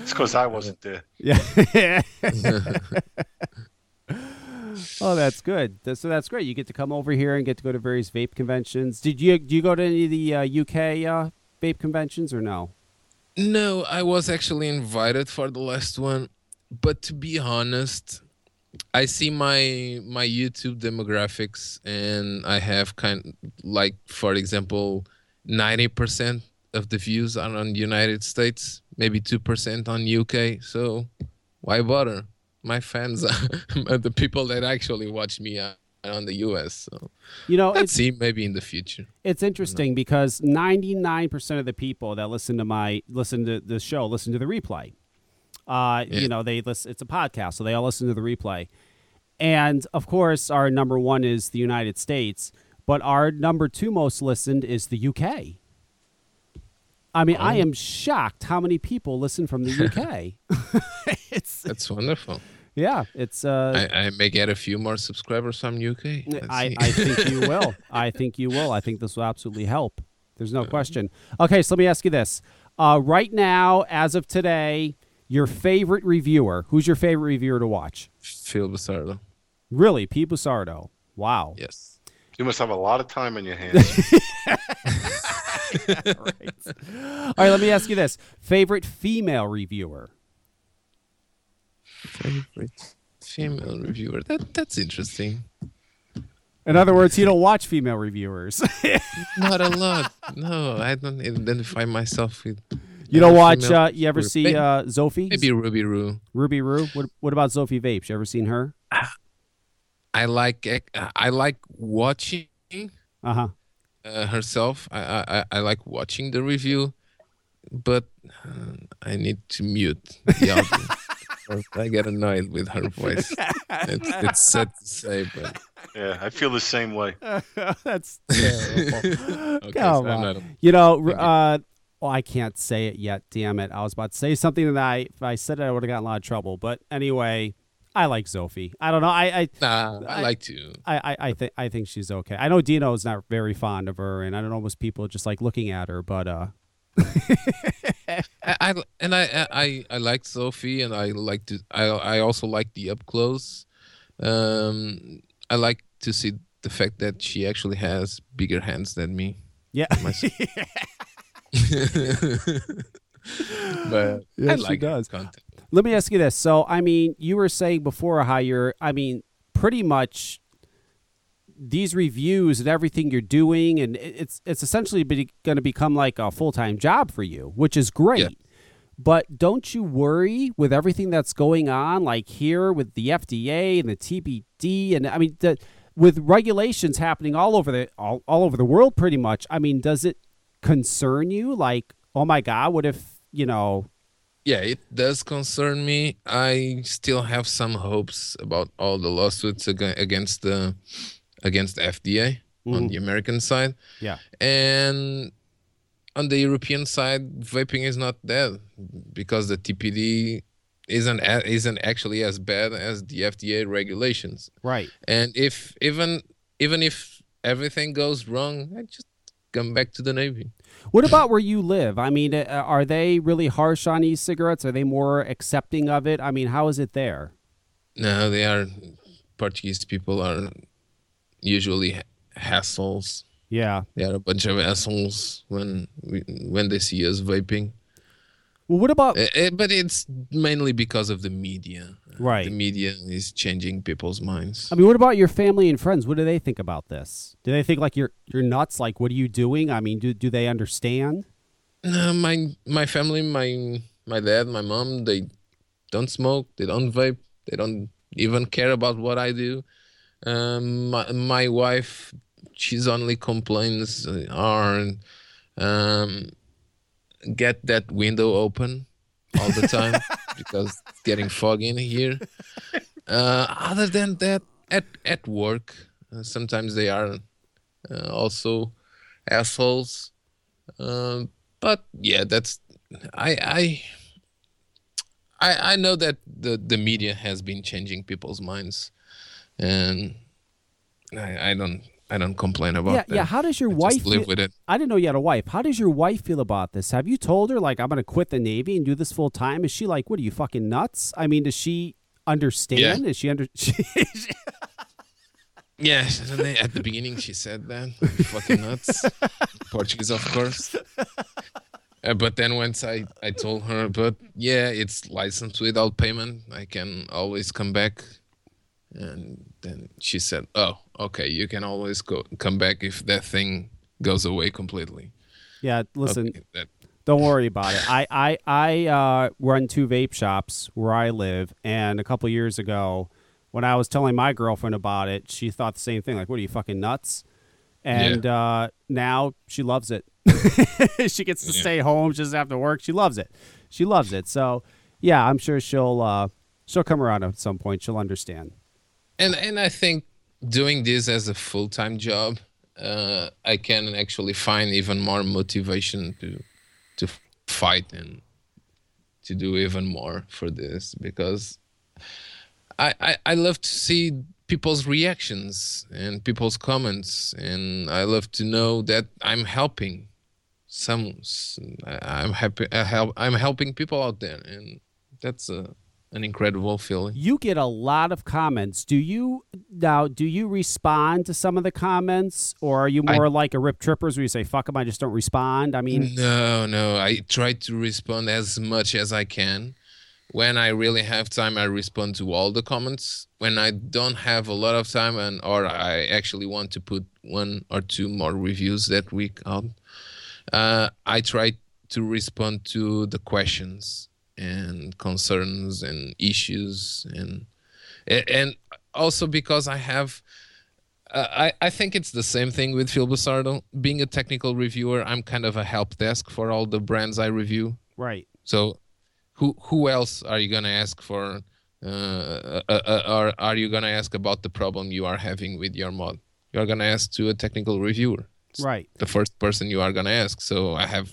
It's because I wasn't there. Yeah. oh, that's good. Th- So that's great. You get to come over here and get to go to various vape conventions. Did you do you go to any of the uh, UK uh, vape conventions or no? No, I was actually invited for the last one, but to be honest, I see my my YouTube demographics and I have kind like for example, 90% of the views are on United States, maybe 2% on UK. So why bother? My fans are the people that actually watch me are on the US. So You know, let's it's see maybe in the future. it's interesting because 99% of the people that listen to my listen to the show listen to the replay. Uh, Yeah. you know, they listen it's a podcast, so they all listen to the replay. And of course, our number 1 is the United States, but our number 2 most listened is the UK. I mean, I Oh. am shocked how many people listen from the UK. it's That's wonderful. yeah, it's uh I, I may get a few more subscribers from UK. Let's I. I think you will. I think you will. I think this will absolutely help. There's no question. Okay, so let me ask you this. Uh, right now, as of today, your favorite reviewer, who's your favorite reviewer to watch? Phil Busardo. Really, Pete Busardo. Wow. Yes. You must have a lot of time on your hands. All right, let me ask you this. Favorite female reviewer? Favorite female reviewer. That that's interesting. In other words, you don't watch female reviewers. Not a lot. No, I don't identify myself with. you don't watch, uh, you ever see May- uh, Zophie? Maybe Ruby Roo. Ruby Roo? What, what about Zophie Vapes? You ever seen her? I like I like watching Uh huh. uh, herself. I, I I- I like watching the review, but uh, I need to mute the audio. I get annoyed with her voice. It's, it's sad to say, but yeah, I feel the same way. That's terrible. okay, Come so on. a- You know, Thank you. uh, well, I can't say it yet. Damn it! I was about to say something that I, if I said it, I would have gotten a lot of trouble. But anyway, I like Sophie. I don't know. I, I, Nah, I, I- like to. I, I, I think, I think she's okay. I know Dino is not very fond of her, and I don't know most people just like looking at her. But uh, I, I and I I I like Sophie, and I like to. I I also like the up close. Um, I like to see the fact that she actually has bigger hands than me. yeah, but Yeah, I she like her does. content. Let me ask you this. So, I mean, you were saying before how you're, I mean, pretty much these reviews and everything you're doing, and it's it's essentially going to become like a full time job for you, which is great. Yeah. But don't you worry with everything that's going on, like here with the FDA and the TPD, and I mean, the, with regulations happening all over the all, all over the world, pretty much. I mean, does it concern you? Like, oh my God, what if you know? Yeah, it does concern me. I still have some hopes about all the lawsuits against the against the FDA on Mhm. the American side. Yeah. And on the European side, vaping is not dead because the TPD isn't isn't actually as bad as the FDA regulations. Right. And if even even if everything goes wrong, I just come back to the Navy. What about where you live? I mean, uh, are they really harsh on e-cigarettes? Are they more accepting of it? I mean, how is it there? No, they are Portuguese people are usually hassles. Yeah. They are a bunch of assholes when we, when they see us vaping. Well, what about eh, but it's mainly because of the media. Right. The media is changing people's minds. I mean, what about your family and friends? What do they think about this? Do they think like you're you're nuts? Like, what are you doing? I mean, do do they understand? No, my my family, my my dad, my mom, they don't smoke, they don't vape, they don't even care about what I do. Um, my my wife, she's only complaints uh, are um, get that window open all the time because it's getting foggy in here. Uh, other than that, at at work, uh, sometimes they are uh, also assholes. Um, but yeah, that's I I I I know that the the media has been changing people's minds, and I I don't I don't complain about yeah, that. yeah. How does your I wife live feel- with it? I didn't know you had a wife. How does your wife feel about this? Have you told her like I'm going to quit the Navy and do this full time? Is she like, what are you fucking nuts? I mean, does she understand? Is she under? Yeah, at the beginning she said that. Fucking nuts. Portuguese, of course. Uh, but then once I, I told her, but yeah, it's licensed without payment. I can always come back. And then she said, oh, okay, you can always go come back if that thing goes away completely. yeah. Listen, Okay, that, Don't worry about it. I I I uh, run two vape shops where I live, and a couple years ago, when I was telling my girlfriend about it, she thought the same thing. Like, "What are you fucking nuts?" And uh, now she loves it. she gets to Yeah. stay home. She doesn't have to work. She loves it. She loves it. So, yeah, I'm sure she'll uh, she'll come around at some point. She'll understand. And and I think doing this as a full time job, uh, I can actually find even more motivation to to fight and to do even more for this because I, I I love to see people's reactions and people's comments. And I love to know that I'm helping some I'm happy I help I'm helping people out there. And that's a an incredible feeling. You get a lot of comments. Do you now? Do you respond to some of the comments, or are you I- more like a Rip Trippers where you say "fuck them"? I just don't respond. I mean, No, no. I try to respond as much as I can. When I really have time, I respond to all the comments. When I don't have a lot of time, and or I actually want to put one or two more reviews that week out, uh, I try to respond to the questions and concerns and issues and and also because I have uh, I, I think it's the same thing with Phil Busardo. Being a technical reviewer, I'm kind of a help desk for all the brands I review. right? So, who who else are you gonna ask for, uh, uh, uh, or are you gonna ask about the problem you are having with your mod? You're gonna ask to a technical reviewer. It's Right. The first person you are gonna ask. So I have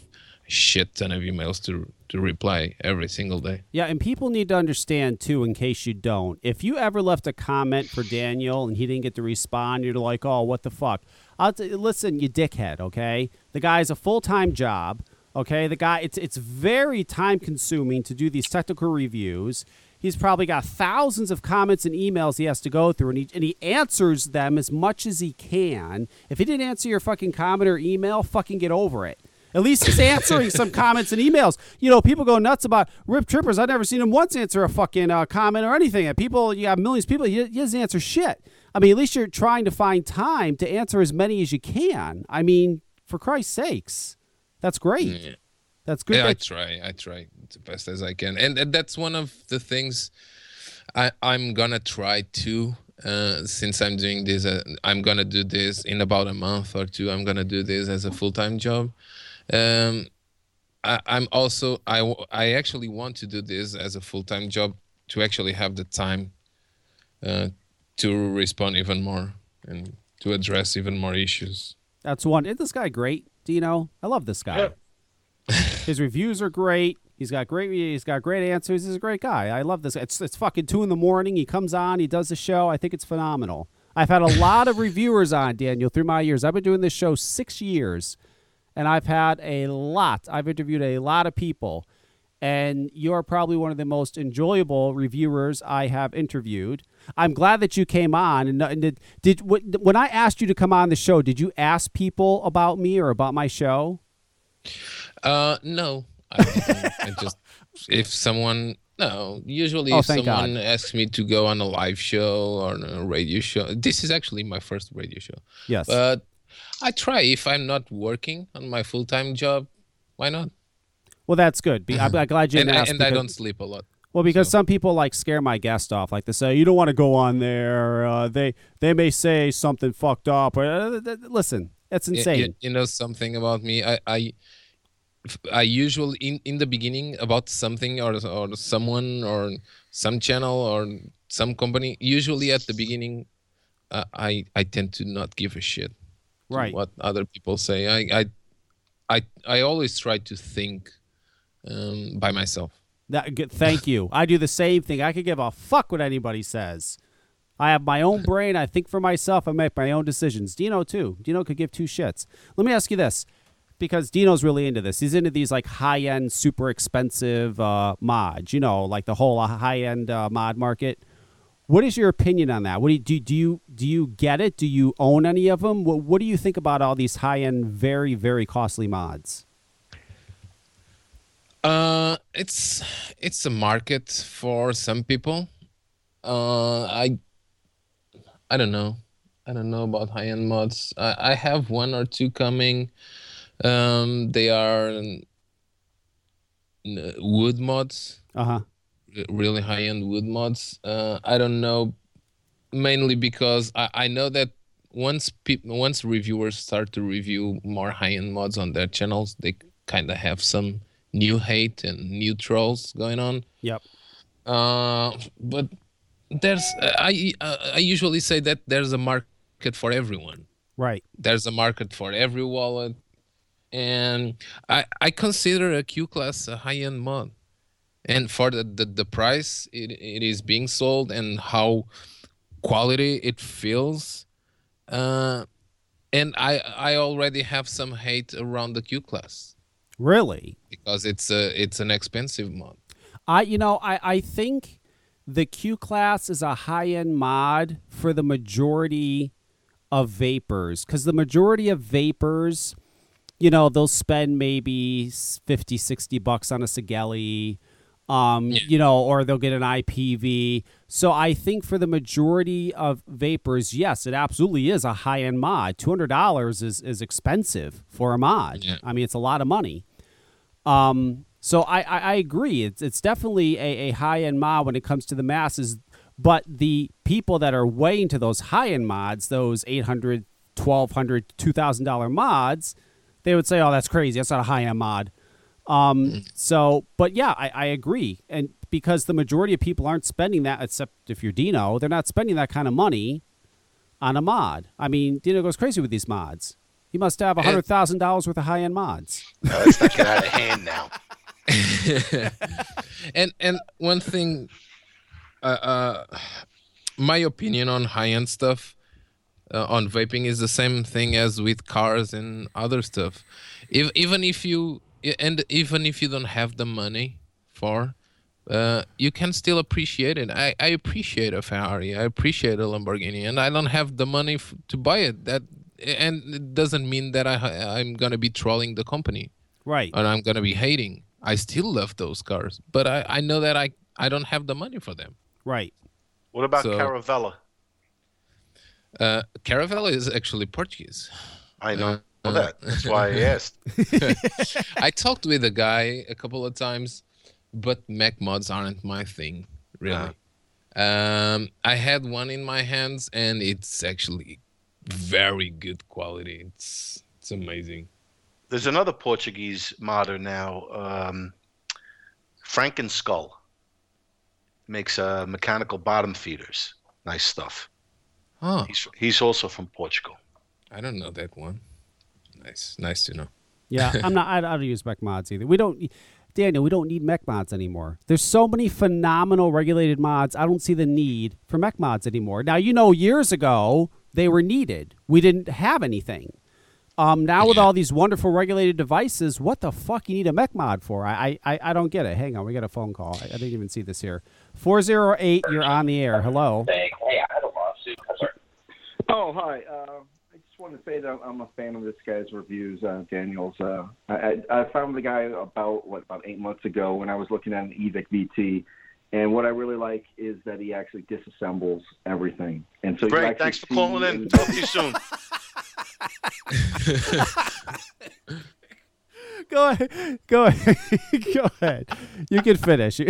shit ton of emails to to reply every single day. Yeah, and people need to understand too, in case you don't. If you ever left a comment for Daniel and he didn't get to respond, you're like, "Oh, what the fuck?" I'll t- listen, you dickhead. Okay, the guy's a full time job. Okay, the guy it's it's very time consuming to do these technical reviews. He's probably got thousands of comments and emails he has to go through, and he and he answers them as much as he can. If he didn't answer your fucking comment or email, fucking get over it. At least he's answering some comments and emails. You know, people go nuts about Rip Trippers. I've never seen him once answer a fucking uh, comment or anything. And people, you have millions of people, he, he doesn't answer shit. I mean, at least you're trying to find time to answer as many as you can. I mean, for Christ's sakes, that's great. Yeah. That's good. Yeah, I try. I try the best as I can, and, and that's one of the things I I'm gonna try to. Uh, since I'm doing this, uh, I'm gonna do this in about a month or two. I'm gonna do this as a full time job. Um, I, I'm also I I actually want to do this as a full time job to actually have the time uh, to respond even more and to address even more issues. That's one. Isn't this guy great, Dino? I love this guy. His reviews are great. He's got great. He's got great answers. He's a great guy. I love this. It's it's fucking two in the morning. He comes on. He does the show. I think it's phenomenal. I've had a lot of reviewers on Daniel through my years. I've been doing this show six years, and I've had a lot. I've interviewed a lot of people, and you're probably one of the most enjoyable reviewers I have interviewed. I'm glad that you came on. And, and did, did when I asked you to come on the show, did you ask people about me or about my show? Uh, no, I. I just if someone no, usually Oh, if someone God. asks me to go on a live show or on a radio show, this is actually my first radio show. Yes. But I try if I'm not working on my full time job, why not? well, that's good. Be, I'm, I'm glad you And, didn't I, and I don't sleep a lot. Well, because So- some people like scare my guest off, like they say you don't want to go on there. Uh, they they may say something fucked up. Or uh, listen, that's insane. You, know something about me? I I usually in in the beginning about something or or someone or some channel or some company. Usually at the beginning, uh, I I tend to not give a shit Right. what other people say. I I I I always try to think um, by myself. That, good, thank you. I do the same thing. I could give a fuck what anybody says. I have my own brain. I think for myself. I make my own decisions. Dino too. Dino could give two shits. Let me ask you this, because Dino's really into this. He's into these like high end, super expensive uh, mods. You know, like the whole high end uh, mod market. What is your opinion on that? What do you do? Do you do you get it? Do you own any of them? What, what do you think about all these high end, very very costly mods? Uh, it's it's a market for some people. Uh, I I don't know. I don't know about high end mods. I, I have one or two coming. Um, they are n- wood mods, Uh huh. Really high end wood mods. Uh, I don't know, mainly because I, I know that once peop once reviewers start to review more high end mods on their channels, they kind of have some new hate and new trolls going on. Yep. Uh, but there's I uh, I usually say that there's a market for everyone. Right. There's a market for every wallet, and I I consider a Q class a high end mod, and for the, the the price it, it is being sold and how quality it feels, uh, and I I already have some hate around the Q class Really. because it's a it's an expensive mod. I you know I I think the Q class is a high end mod for the majority of vapors because the majority of vapors, you know, they'll spend maybe 50, 60 bucks on a Sigelei. Um, Yeah. you know, or they'll get an IPV. So I think for the majority of vapors, yes, it absolutely is a high end mod. Two hundred dollars is is expensive for a mod. Yeah. I mean, it's a lot of money. Um, so I, I, I agree. It's it's definitely a, a high end mod when it comes to the masses. But the people that are way into those high end mods, those 800 $1,200, $2,000 mods, they would say, oh, that's crazy. That's not a high end mod. Um, so, but yeah, I, I agree. And because the majority of people aren't spending that, except if you're Dino, they're not spending that kind of money on a mod. I mean, Dino goes crazy with these mods. He must have $100,000 worth of high end mods. Uh, let's not get out of hand now. and and one thing uh, uh my opinion on high-end stuff uh, on vaping is the same thing as with cars and other stuff if, even if you and even if you don't have the money for uh, you can still appreciate it. I, I appreciate a Ferrari. I appreciate a Lamborghini, and I don't have the money f- to buy it. That and it doesn't mean that I I'm gonna be trolling the company Right. and I'm gonna be hating. I still love those cars, but I, I know that I, I don't have the money for them. Right. What about So- Caravela? Uh, Caravela is actually Portuguese. I know Uh, that. That's why I asked. I talked with a guy a couple of times, but Mech mods aren't my thing, really. Um, I had one in my hands, and it's actually very good quality. It's it's amazing. There's another Portuguese modder now, um, Frankenskull. Makes uh, mechanical bottom feeders. Nice stuff. Oh, He's he's also from Portugal. I don't know that one. Nice, nice to know. Yeah, I'm not. I, I don't use mech mods either. We don't, Daniel. We don't need mech mods anymore. There's so many phenomenal regulated mods. I don't see the need for mech mods anymore. Now you know, years ago they were needed. We didn't have anything. Um, now with all these wonderful regulated devices, what the fuck you need a mech mod for? I I, I don't get it. Hang on, we got a phone call. I, I didn't even see this here. Four zero eight. You're on the air. Hello. "Hey, I had a lawsuit." Sorry. Oh, hi. Uh, I just want to say that I'm a fan of this guy's reviews, uh, Daniel's. Uh, I, I I found the guy about what about eight months ago when I was looking at an Evic VT, and what I really like is that he actually disassembles everything. And so Great. Thanks for calling in. and- Talk to you soon. Go ahead. Go ahead. Go ahead. You can finish.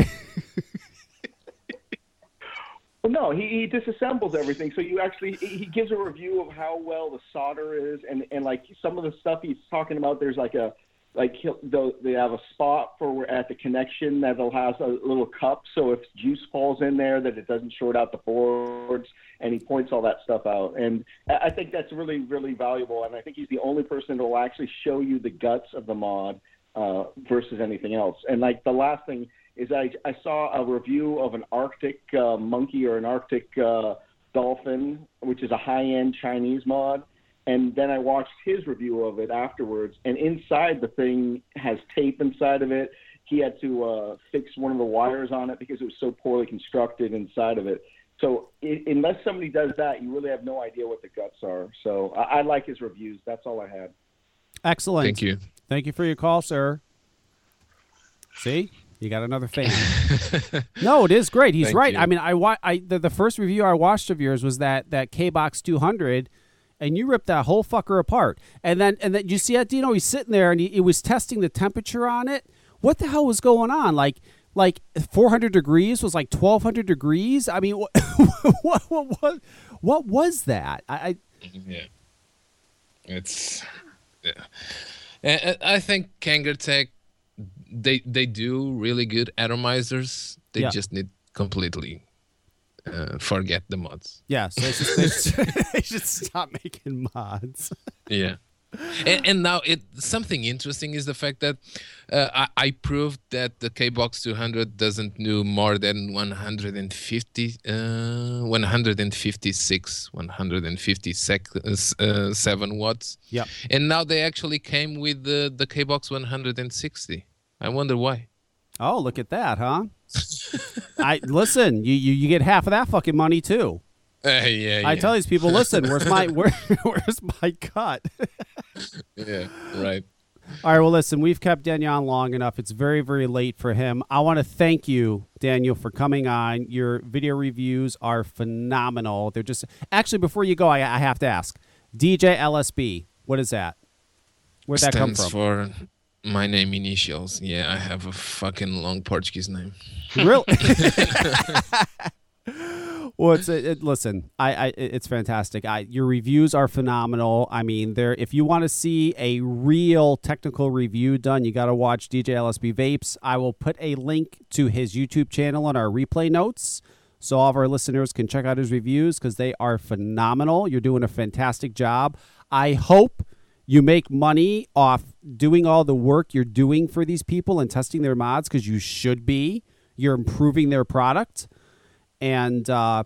No, he, he disassembles everything. So you actually he gives a review of how well the solder is, and and like some of the stuff he's talking about. There's like a like they'll, they have a spot for at the connection that'll has a little cup, so if juice falls in there, that it doesn't short out the boards, and he points all that stuff out. And I think that's really really valuable. And I think he's the only person that will actually show you the guts of the mod uh, versus anything else. And like the last thing is, I I saw a review of an Arctic uh, monkey or an Arctic uh, dolphin, which is a high end Chinese mod. And then I watched his review of it afterwards, and inside the thing has tape inside of it. He had to uh, fix one of the wires on it because it was so poorly constructed inside of it. So i unless somebody does that, you really have no idea what the guts are. So I, I like his reviews. That's all I had. Excellent. Thank you. Thank you for your call, sir. See, you got another fan. no, it is great. He's Thank right. you. I mean, I, wa- I the, the first review I watched of yours was that that K Box 200, and you ripped that whole fucker apart. And then and then you see that Dino, he's sitting there and he, he was testing the temperature on it. What the hell was going on? Like like 400 degrees was like 1200 degrees. I mean, what what what what, what was that? I, I Yeah. It's yeah. I think Kangertech they they do really good atomizers. They Yeah. just need completely uh, forget the mods. yeah. So they should, they should, they should stop making mods. Yeah. And, and now it something interesting is the fact that uh, I, I proved that the KBox 200 doesn't do more than 150, uh, 156, 157 watts. Yeah. And now they actually came with the the KBox 160. I wonder why. Oh, look at that, huh? I listen. You, you you get half of that fucking money too. Uh, yeah, I yeah. tell these people, listen. Where's my where, where's my cut? Yeah, right. All right. Well, listen. We've kept Daniel on long enough. It's very very late for him. I want to thank you, Daniel, for coming on. Your video reviews are phenomenal. They're just actually. Before you go, I, I have to ask. DJ LSB. What is that? Where'd that come from? for my name initials. Yeah, I have a fucking long Portuguese name. Really? well, it's it, it- listen. I, I it's fantastic. I your reviews are phenomenal. I mean, there. If you want to see a real technical review done, you got to watch DJ LSB Vapes. I will put a link to his YouTube channel on our replay notes. So all of our listeners can check out his reviews because they are phenomenal. You're doing a fantastic job. I hope you make money off doing all the work you're doing for these people and testing their mods because you should be. You're improving their product. And uh,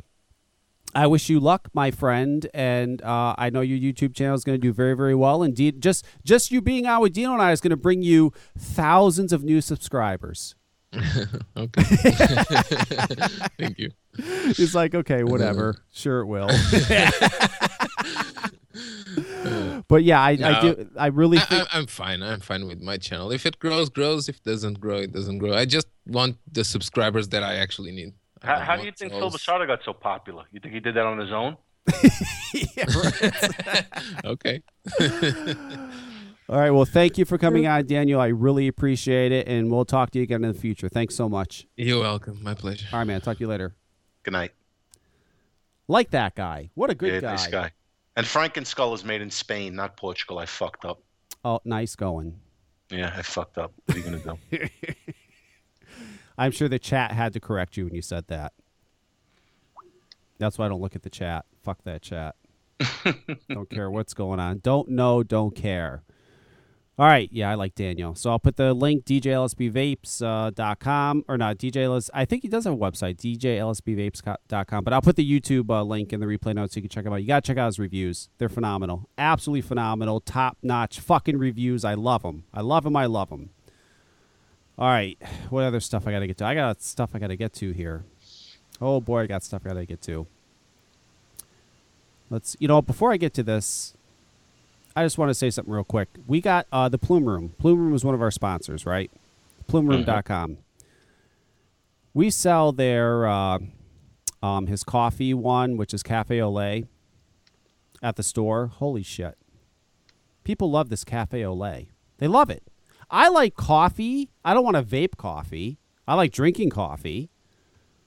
I wish you luck, my friend. And uh, I know your YouTube channel is going to do very, very well. Indeed, just just you being out with Dino and I is going to bring you thousands of new subscribers. Okay. Thank you. He's like, okay, whatever. Sure, it will. but yeah, I, I do. I really I, think. I, I'm fine. I'm fine with my channel. If it grows, grows. If it doesn't grow, it doesn't grow. I just want the subscribers that I actually need. I How, don't how do you want think Phil those- Bastardo got so popular? You think he did that on his own? Okay. All right. Well, thank you for coming on, Daniel. I really appreciate it, and we'll talk to you again in the future. Thanks so much. You're welcome. My pleasure. All right, man. Talk to you later. Good night. Like that guy. What a good yeah, guy. nice guy. And Frankenskull is made in Spain, not Portugal. I fucked up. Oh, nice going. Yeah, I fucked up. What are you gonna do? I'm sure the chat had to correct you when you said that. That's why I don't look at the chat. Fuck that chat. don't care what's going on. Don't know, don't care. All right, yeah, I like Daniel. So I'll put the link djlsbvapes.com or not djls. I think he does have a website djlsbvapes.com, but I'll put the YouTube uh, link in the replay notes so you can check him out. You got to check out his reviews. They're phenomenal. Absolutely phenomenal. Top-notch fucking reviews. I love them. I love them. I love them. All right, what other stuff I got to get to? I got stuff I got to get to here. Oh boy, I got stuff I got to get to. Let's, you know, before I get to this, I just want to say something real quick. We got uh, the Plume Room. Plume Room is one of our sponsors, right? PlumeRoom.com. We sell their uh, um, his coffee one, which is Cafe au Lait, at the store. Holy shit! People love this Cafe au Lait. They love it. I like coffee. I don't want to vape coffee. I like drinking coffee.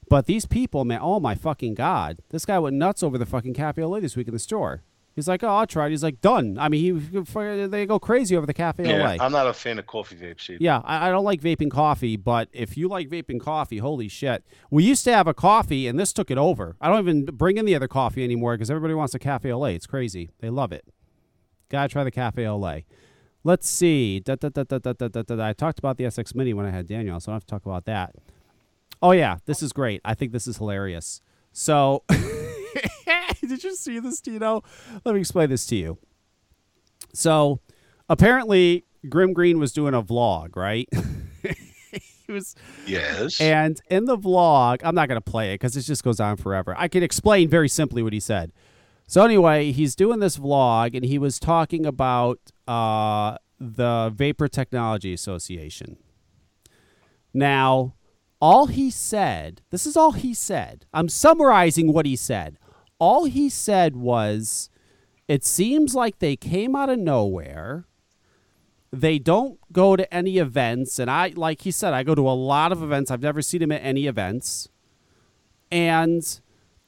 But these people, man, oh my fucking god! This guy went nuts over the fucking Cafe au Lait this week in the store. He's like, oh, I'll try it. He's like, done. I mean, he they go crazy over the cafe Yeah. I'm not a fan of coffee vapes either. Yeah, I, I don't like vaping coffee, but if you like vaping coffee, holy shit. We used to have a coffee, and this took it over. I don't even bring in the other coffee anymore because everybody wants a cafe au lait. It's crazy. They love it. Gotta try the cafe au lait. Let's see. Da, da, da, da, da, da, da, da. I talked about the SX Mini when I had Daniel, so I don't have to talk about that. Oh, yeah, this is great. I think this is hilarious. So, did you see this, Tito? Let me explain this to you. So, apparently, Grim Green was doing a vlog, right? he was, Yes. and in the vlog, I'm not going to play it because it just goes on forever. I can explain very simply what he said. So anyway, he's doing this vlog, and he was talking about uh, the Vapor Technology Association. Now, all he said, this is all he said. I'm summarizing what he said. All he said was, it seems like they came out of nowhere. They don't go to any events. And i like he said i go to a lot of events. I've never seen him at any events. And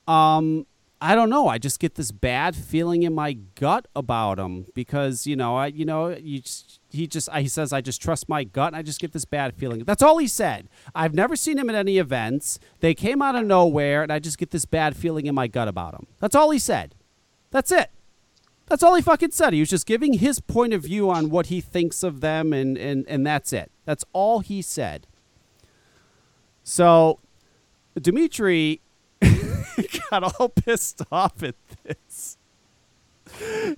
um i don't know. I just get this bad feeling in my gut about him because you know i you know you just, he just he says i just trust my gut and i just get this bad feeling that's all he said i've never seen him at any events they came out of nowhere and i just get this bad feeling in my gut about him that's all he said that's it that's all he fucking said. He was just giving his point of view on what he thinks of them, and, and, and that's it. That's all he said. So, Dimitri got all pissed off at this.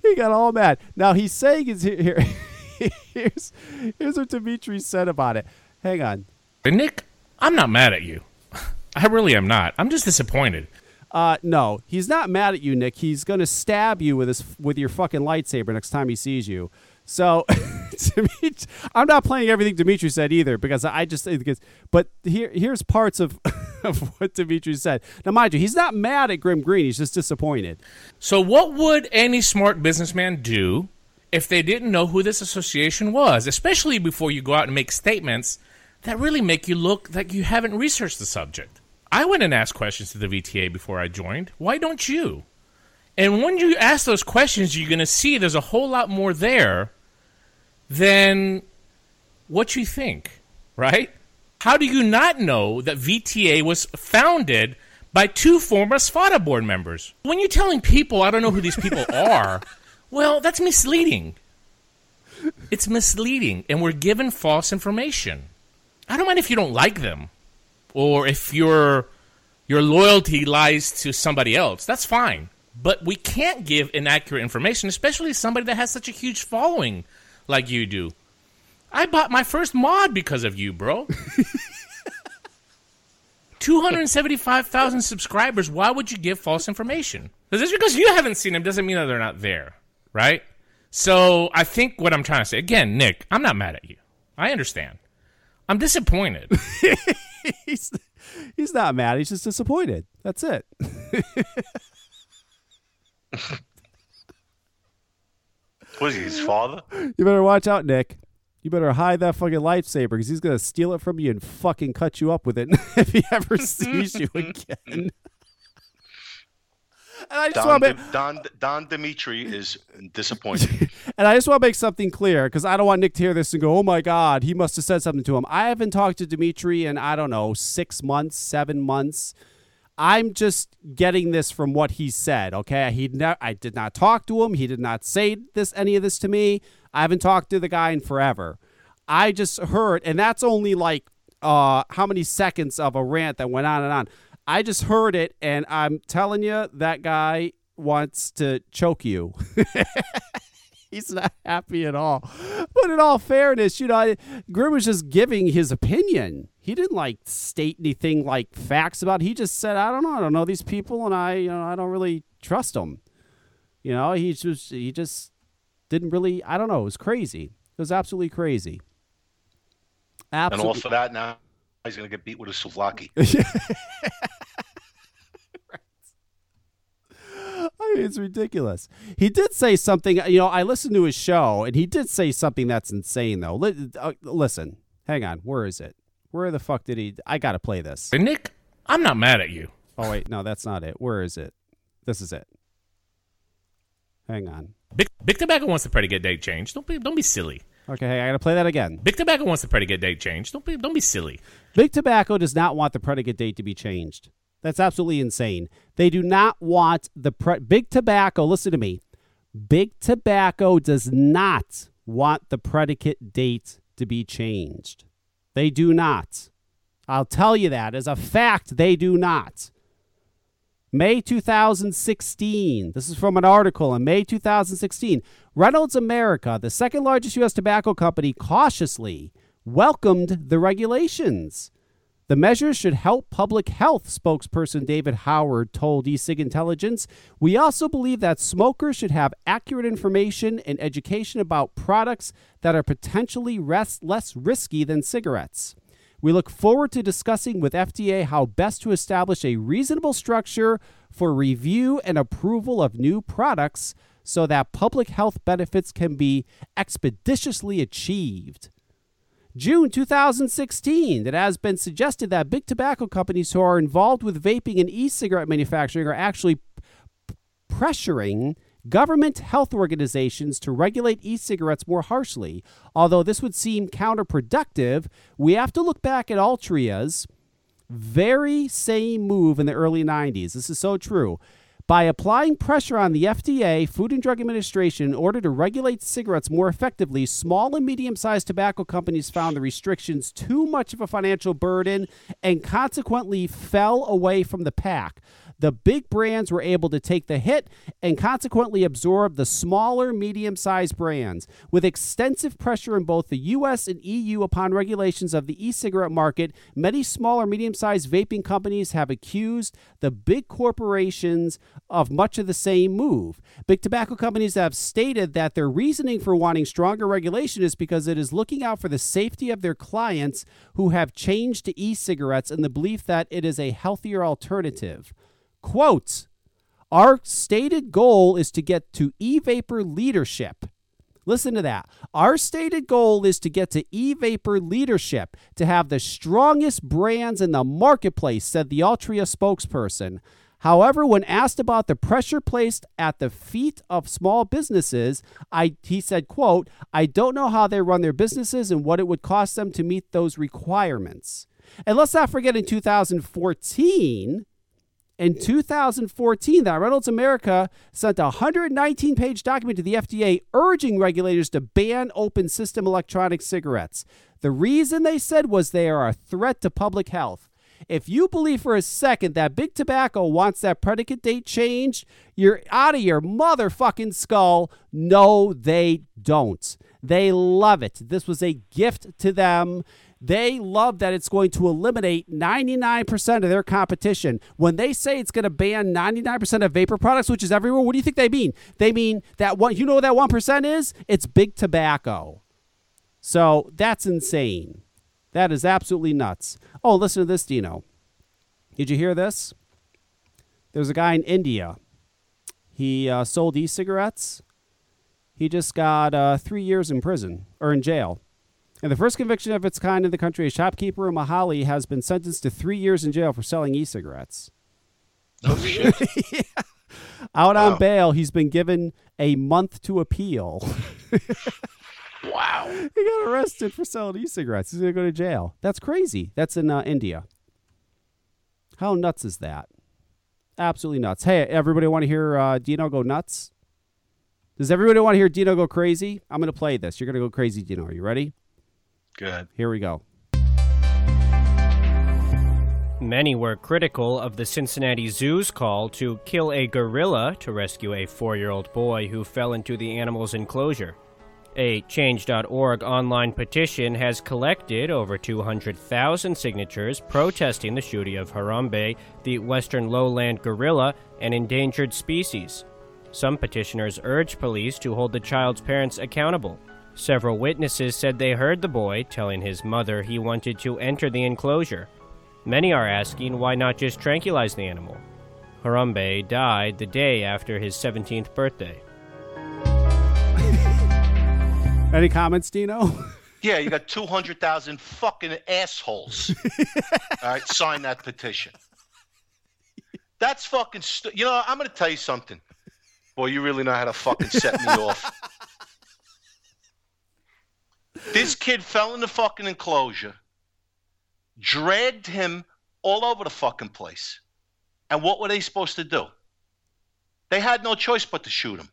He got all mad. Now, he's saying is here, here's, here's what Dimitri said about it. Hang on. Nick, I'm not mad at you. I really am not. I'm just disappointed. Uh, no, he's not mad at you, Nick. He's gonna stab you with his with your fucking lightsaber next time he sees you. So, Dimitri, I'm not playing everything Dimitri said either because I just because. But here here's parts of of what Dimitri said. Now, mind you, he's not mad at Grimm Green. He's just disappointed. So, what would any smart businessman do if they didn't know who this association was, especially before you go out and make statements that really make you look like you haven't researched the subject? I went and asked questions to the VTA before I joined. Why don't you? And when you ask those questions, you're going to see there's a whole lot more there than what you think, right? How do you not know that VTA was founded by two former SFATA board members? When you're telling people, I don't know who these people are, well, that's misleading. It's misleading, and we're given false information. I don't mind if you don't like them, or if your your loyalty lies to somebody else. That's fine, but we can't give inaccurate information, especially somebody that has such a huge following like you do. I bought my first mod because of you, bro. 275,000 subscribers. Why would you give false information? Just because you haven't seen them doesn't mean that they're not there, right? So I think what I'm trying to say, again, Nick, I'm not mad at you. I understand. I'm disappointed. he's he's not mad. He's just disappointed. That's it. Was he his father? You better watch out, Nick. You better hide that fucking lightsaber because he's gonna steal it from you and fucking cut you up with it if he ever sees you again. And I just Don, want to Di- Don Don Dimitri is disappointed. and I just want to make something clear because I don't want Nick to hear this and go, "Oh my God, he must have said something to him." I haven't talked to Dimitri in I don't know six months, seven months. I'm just getting this from what he said. Okay, he ne- I did not talk to him. He did not say this any of this to me. I haven't talked to the guy in forever. I just heard, and that's only like uh, how many seconds of a rant that went on and on. I just heard it, and I'm telling you, that guy wants to choke you. He's not happy at all. But in all fairness, you know, I- Grimm was just giving his opinion. He didn't like state anything like facts about. It. He just said, "I don't know. I don't know these people, and I, you know, I don't really trust them." You know, he just he just didn't really. I don't know. It was crazy. It was absolutely crazy. and Absolutely. all for that now he's gonna get beat with a souvlaki. I mean, it's ridiculous. He did say something. You know, I listened to his show, and he did say something that's insane, though. Li- uh, listen, hang on. Where is it? Where the fuck did he? I gotta play this. And Nick, I'm not mad at you. Oh wait, no, that's not it. Where is it? This is it. Hang on. Big, Big Tobacco wants a predicate date change. Don't be don't be silly. Okay, hey, I got to play that again. Big Tobacco wants the predicate date changed. Don't be don't be silly. Big Tobacco does not want the predicate date to be changed. That's absolutely insane. They do not want the pre- Big Tobacco. Listen to me. Big Tobacco does not want the predicate date to be changed. They do not. I'll tell you that as a fact. They do not. May 2016. This is from an article in May 2016. Reynolds America, the second largest U.S. tobacco company, cautiously welcomed the regulations. The measures should help public health, spokesperson David Howard told ECigIntelligence. We also believe that smokers should have accurate information and education about products that are potentially less risky than cigarettes. We look forward to discussing with FDA how best to establish a reasonable structure for review and approval of new products so that public health benefits can be expeditiously achieved. June 2016, it has been suggested that big tobacco companies who are involved with vaping and e cigarette manufacturing are actually pressuring government health organizations to regulate e cigarettes more harshly. Although this would seem counterproductive, we have to look back at Altria's very same move in the early 90s. This is so true. By applying pressure on the FDA, Food and Drug Administration, in order to regulate cigarettes more effectively, small and medium sized tobacco companies found the restrictions too much of a financial burden and consequently fell away from the pack. The big brands were able to take the hit and consequently absorb the smaller, medium sized brands. With extensive pressure in both the US and EU upon regulations of the e cigarette market, many smaller, medium sized vaping companies have accused the big corporations of much of the same move. Big tobacco companies have stated that their reasoning for wanting stronger regulation is because it is looking out for the safety of their clients who have changed to e cigarettes in the belief that it is a healthier alternative. Quote, our stated goal is to get to e vapor leadership. Listen to that. Our stated goal is to get to e vapor leadership, to have the strongest brands in the marketplace, said the Altria spokesperson. However, when asked about the pressure placed at the feet of small businesses, I, he said, quote, I don't know how they run their businesses and what it would cost them to meet those requirements. And let's not forget in 2014, in 2014, that Reynolds America sent a 119 page document to the FDA urging regulators to ban open system electronic cigarettes. The reason they said was they are a threat to public health. If you believe for a second that Big Tobacco wants that predicate date changed, you're out of your motherfucking skull. No, they don't. They love it. This was a gift to them. They love that it's going to eliminate 99% of their competition. When they say it's going to ban 99% of vapor products, which is everywhere, what do you think they mean? They mean that one, you know what that 1% is? It's big tobacco. So that's insane. That is absolutely nuts. Oh, listen to this, Dino. Did you hear this? There's a guy in India. He uh, sold e cigarettes. He just got uh, three years in prison or in jail. And the first conviction of its kind in the country, a shopkeeper in Mohali has been sentenced to three years in jail for selling e cigarettes. Oh shit! Out on bail, he's been given a month to appeal. wow. he got arrested for selling e cigarettes. He's going to go to jail. That's crazy. That's in uh, India. How nuts is that? Absolutely nuts. Hey, everybody want to hear uh, Dino go nuts? Does everybody want to hear Dino go crazy? I'm going to play this. You're going to go crazy, Dino. Are you ready? Good. Here we go. Many were critical of the Cincinnati Zoo's call to kill a gorilla to rescue a four year old boy who fell into the animal's enclosure. A Change.org online petition has collected over 200,000 signatures protesting the shooting of Harambe, the western lowland gorilla, an endangered species. Some petitioners urged police to hold the child's parents accountable. Several witnesses said they heard the boy telling his mother he wanted to enter the enclosure. Many are asking why not just tranquilize the animal. Harambe died the day after his 17th birthday. Any comments, Dino? Yeah, you got 200,000 fucking assholes. All right, sign that petition. That's fucking. Stu- you know, I'm going to tell you something. Boy, you really know how to fucking set me off. This kid fell in the fucking enclosure, dragged him all over the fucking place. And what were they supposed to do? They had no choice but to shoot him.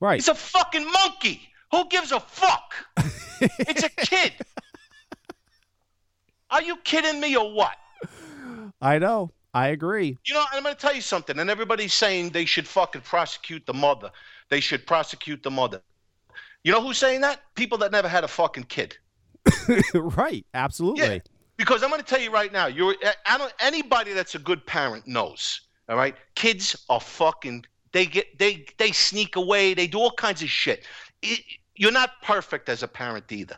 Right. He's a fucking monkey. Who gives a fuck? it's a kid. Are you kidding me or what? I know. I agree. You know, I'm going to tell you something, and everybody's saying they should fucking prosecute the mother. They should prosecute the mother. You know who's saying that? People that never had a fucking kid. right. Absolutely. Yeah. Because I'm going to tell you right now, you're I don't, anybody that's a good parent knows. All right, kids are fucking. They get they they sneak away. They do all kinds of shit. It, you're not perfect as a parent either.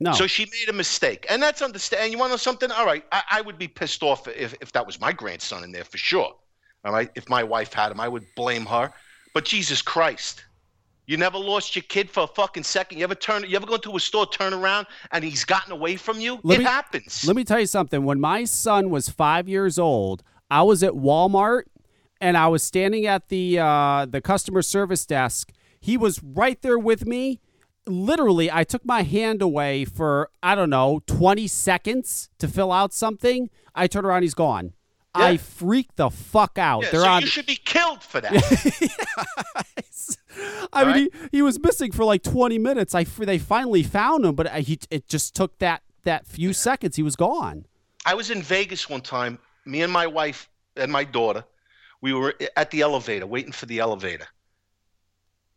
No. So she made a mistake, and that's understand. You want to know something? All right, I, I would be pissed off if if that was my grandson in there for sure. All right, if my wife had him, I would blame her. But Jesus Christ, you never lost your kid for a fucking second. You ever turn? You ever go into a store, turn around, and he's gotten away from you? Let it me- happens. Let me tell you something. When my son was five years old, I was at Walmart and I was standing at the uh, the customer service desk. He was right there with me. Literally, I took my hand away for I don't know twenty seconds to fill out something. I turn around, he's gone. I Yeah. freaked the fuck out. yeah, They're so on. you should be killed for that. I mean, Alright. he, he was missing for like 20 minutes. I they finally found him, but uh, he it just took that that few seconds. He was gone. I was in Vegas one time. Me and my wife and my daughter, we were at the elevator waiting for the elevator.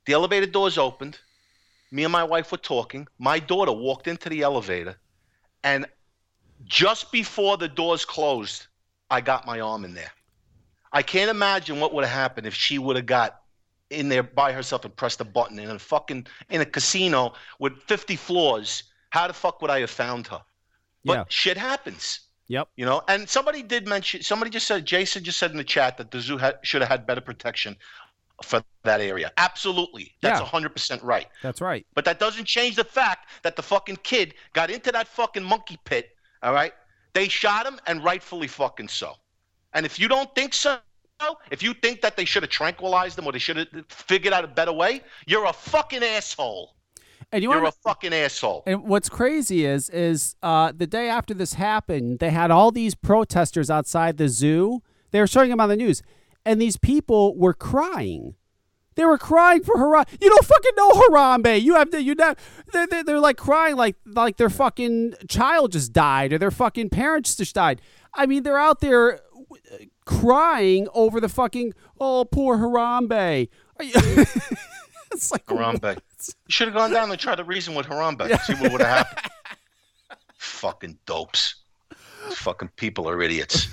The elevator doors opened. Me and my wife were talking. My daughter walked into the elevator, and just before the doors closed, I got my arm in there. I can't imagine what would have happened if she would have got in there by herself and pressed a button in a fucking in a casino with 50 floors. How the fuck would I have found her? But Yeah. shit happens. Yep. You know, and somebody did mention, somebody just said, Jason just said in the chat that the zoo had, should have had better protection for that area. Absolutely. That's Yeah. 100% right. That's right. But that doesn't change the fact that the fucking kid got into that fucking monkey pit, all right? They shot him, and rightfully fucking so. And if you don't think so, if you think that they should have tranquilized him or they should have figured out a better way, you're a fucking asshole. And you You're want a fucking asshole. And what's crazy is is uh, the day after this happened, they had all these protesters outside the zoo. They were showing them on the news, and these people were crying. They were crying for Harambe. You don't fucking know Harambe. You have to. You know. They're, they're, they're like crying like like their fucking child just died or their fucking parents just died. I mean, they're out there uh, crying over the fucking oh poor Harambe. It's like Harambe. You should have gone down and tried to reason with Harambe. See what would have happened. fucking dopes. These fucking people are idiots.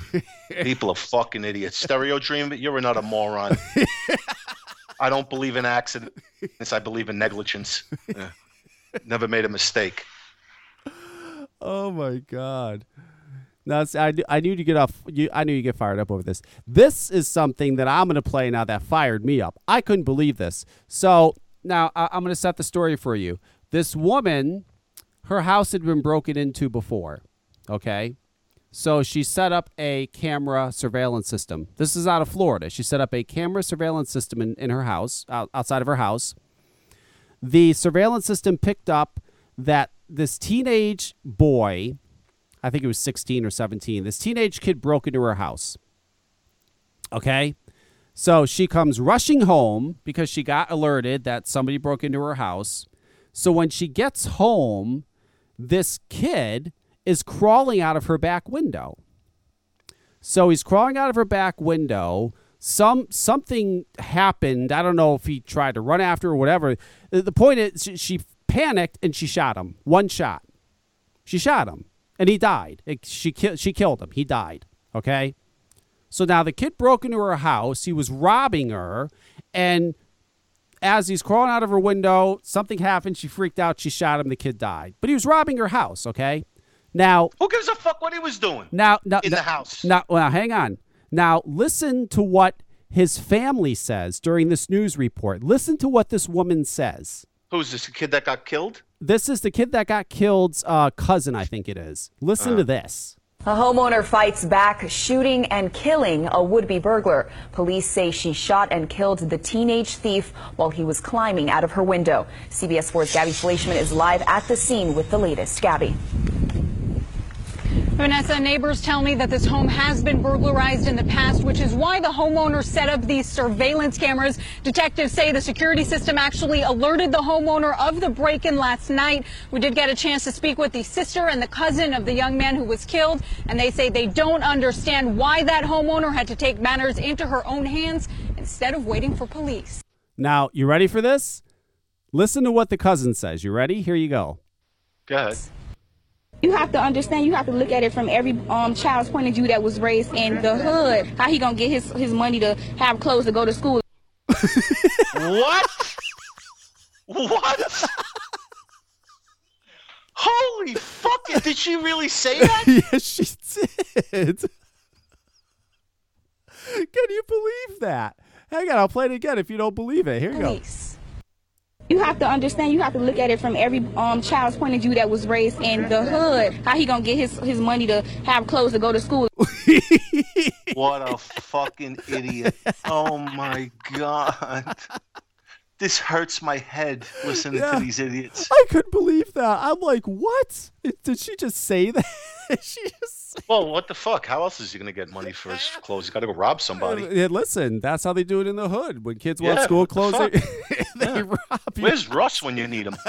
People are fucking idiots. Stereo Dream, you're another moron. I don't believe in accidents. I believe in negligence. Yeah. Never made a mistake. Oh my god. That's I, knew- I knew you get off you I knew you get fired up over this. This is something that I'm gonna play now that fired me up. I couldn't believe this. So now I, I'm gonna set the story for you. This woman, her house had been broken into before. Okay. So she set up a camera surveillance system. This is out of Florida. She set up a camera surveillance system in, in her house, out, outside of her house. The surveillance system picked up that this teenage boy, I think it was 16 or 17, this teenage kid broke into her house. Okay? So she comes rushing home because she got alerted that somebody broke into her house. So when she gets home, this kid is crawling out of her back window. So he's crawling out of her back window. Some something happened. I don't know if he tried to run after her or whatever. The, the point is, she, she panicked and she shot him. One shot. She shot him, and he died. It- she ki- she killed him. He died. Okay. So now the kid broke into her house. He was robbing her, and as he's crawling out of her window, something happened. She freaked out. She shot him. The kid died. But he was robbing her house. Okay. Now Who gives a fuck what he was doing? now, now, In now- the house. Now, well, hang on. Now, listen to what his family says during this news report. Listen to what this woman says. Who's this kid that got killed? This is the kid that got killed's uh, cousin, I think it is. Listen to this. A homeowner fights back, shooting and killing a would be burglar. Police say she shot and killed the teenage thief while he was climbing out of her window. CBS 4's Gaby Fleischman is live at the scene with the latest. Gaby. Vanessa, neighbors tell me that this home has been burglarized in the past, which is why the homeowner set up these surveillance cameras. Detectives say the security system actually alerted the homeowner of the break-in last night. We did get a chance to speak with the sister and the cousin of the young man who was killed, and they say they don't understand why that homeowner had to take matters into her own hands instead of waiting for police. Now, you ready for this? Listen to what the cousin says. You ready? Here you go. Go ahead. You have to understand. You have to look at it from every um, child's point of view that was raised in the hood. How he gonna get his his money to have clothes to go to school? What? what? Holy fuck! Did she really say that? yes, she did. Can you believe that? Hang on, I'll play it again if you don't believe it. Here you go. You have to understand. You have to look at it from every um, child's point of view that was raised in the hood. How he gonna get his his money to have clothes to go to school? What a fucking idiot! Oh my god, this hurts my head listening Yeah. to these idiots. I couldn't believe that. I'm like, what? Did she just say that? she just. Well, what the fuck? How else is he gonna get money for his clothes? He's got to go rob somebody. Yeah, listen, that's how they do it in the hood. When kids want Yeah, school what the clothes, they, they rob you. Where's Russ when you need him?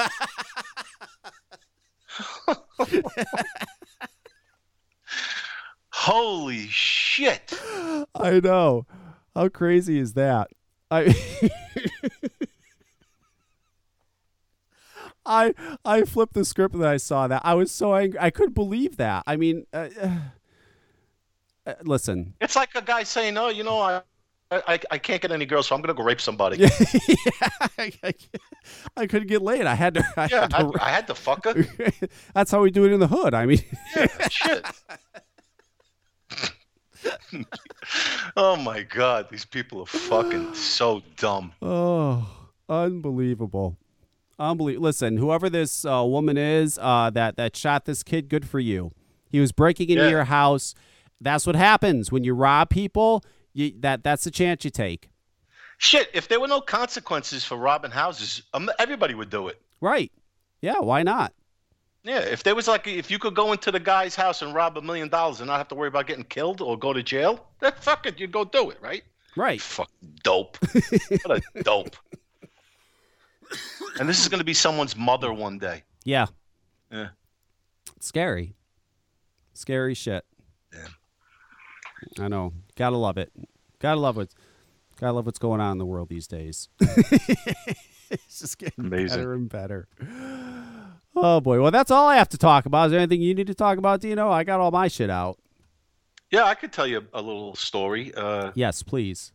Holy shit! I know. How crazy is that? I I I flipped the script when I saw that. I was so angry. I couldn't believe that. I mean, uh, uh, listen. It's like a guy saying, "Oh, you know, I, I, I can't get any girls, so I'm gonna go rape somebody." yeah, I, I, I couldn't get laid. I had to. I Yeah, had I, to, I had to fuck her. That's how we do it in the hood. I mean, yeah, Shit. oh my god, these people are fucking so dumb. Oh, unbelievable. Unbelievable. Listen, whoever this uh, woman is uh, that, that shot this kid, good for you. He was breaking into Yeah. your house. That's what happens when you rob people. You, that That's the chance you take. Shit, if there were no consequences for robbing houses, um, everybody would do it. Right. Yeah, why not? Yeah, if there was like, if you could go into the guy's house and rob a million dollars and not have to worry about getting killed or go to jail, then fuck it, you'd go do it, right? Right. Fuck dope. what a dope. And this is going to be someone's mother one day. Yeah. Yeah. Scary. Scary shit. Yeah. I know. Gotta love it. Gotta love it. Gotta love what's going on in the world these days. it's just getting Amazing. better and better. Oh boy. Well, that's all I have to talk about. Is there anything you need to talk about, Dino? I got all my shit out. Yeah, I could tell you a little story. Uh, Yes, please.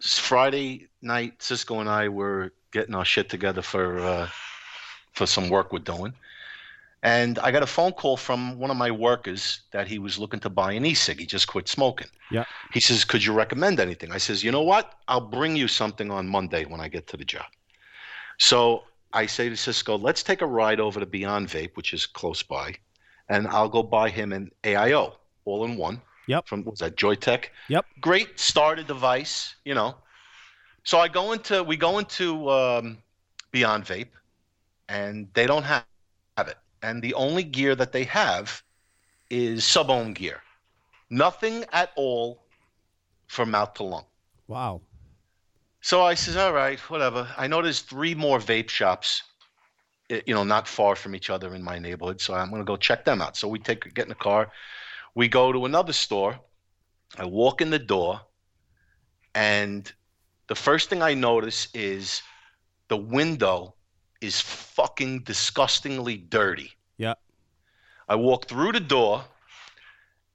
Friday night, Cisco and I were getting our shit together for uh, for some work we're doing, and I got a phone call from one of my workers that he was looking to buy an e-cig. He just quit smoking. Yeah. He says, "Could you recommend anything?" I says, "You know what? I'll bring you something on Monday when I get to the job." So I say to Cisco, "Let's take a ride over to Beyond Vape, which is close by, and I'll go buy him an AIO all in one." Yep. From was that Joyetech? Yep. Great starter device, you know. So I go into we go into um, Beyond Vape, and they don't have, have it. And the only gear that they have is sub-ohm gear. Nothing at all for mouth to lung. Wow. So I says, all right, whatever. I know there's three more vape shops, you know, not far from each other in my neighborhood. So I'm going to go check them out. So we take get in the car, we go to another store. I walk in the door, and the first thing I notice is the window is fucking disgustingly dirty. Yeah. I walk through the door,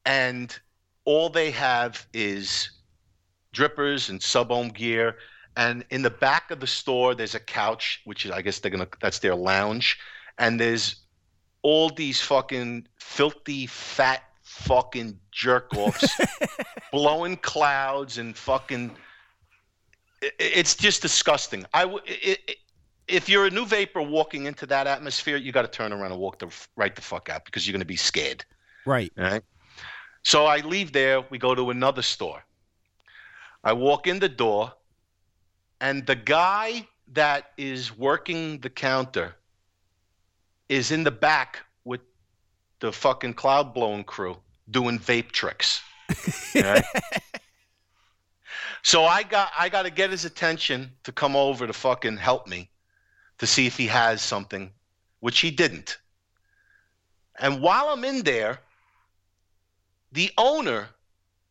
and all they have is drippers and sub-ohm gear. And in the back of the store, there's a couch, which is I guess they're gonna that's their lounge, and there's all these fucking filthy fat fucking jerk offs blowing clouds and fucking. It's just disgusting. I w- i- i- if you're a new vaper walking into that atmosphere, you got to turn around and walk the right the fuck out because you're gonna be scared. Right. All right. So I leave there. We go to another store. I walk in the door, and the guy that is working the counter is in the back with the fucking cloud blowing crew doing vape tricks. Right? So I got I got to get his attention to come over to fucking help me to see if he has something, which he didn't. And while I'm in there, the owner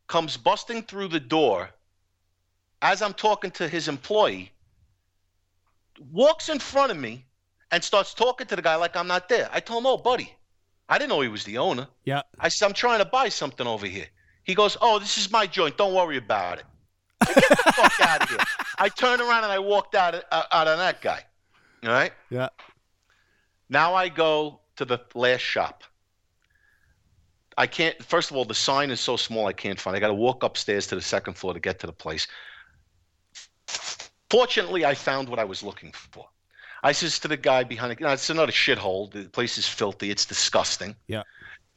comes busting through the door as I'm talking to his employee, walks in front of me and starts talking to the guy like I'm not there. I told him, "Oh, buddy, I didn't know he was the owner." Yeah. I said, "I'm trying to buy something over here." He goes, "Oh, this is my joint. Don't worry about it." Get the fuck out of here! I turned around and I walked out of, uh, out on that guy. All right. Yeah. Now I go to the last shop. I can't. First of all, the sign is so small I can't find. it. I got to walk upstairs to the second floor to get to the place. Fortunately, I found what I was looking for. I says to the guy behind it, you know, it's another shithole. The place is filthy. It's disgusting. Yeah.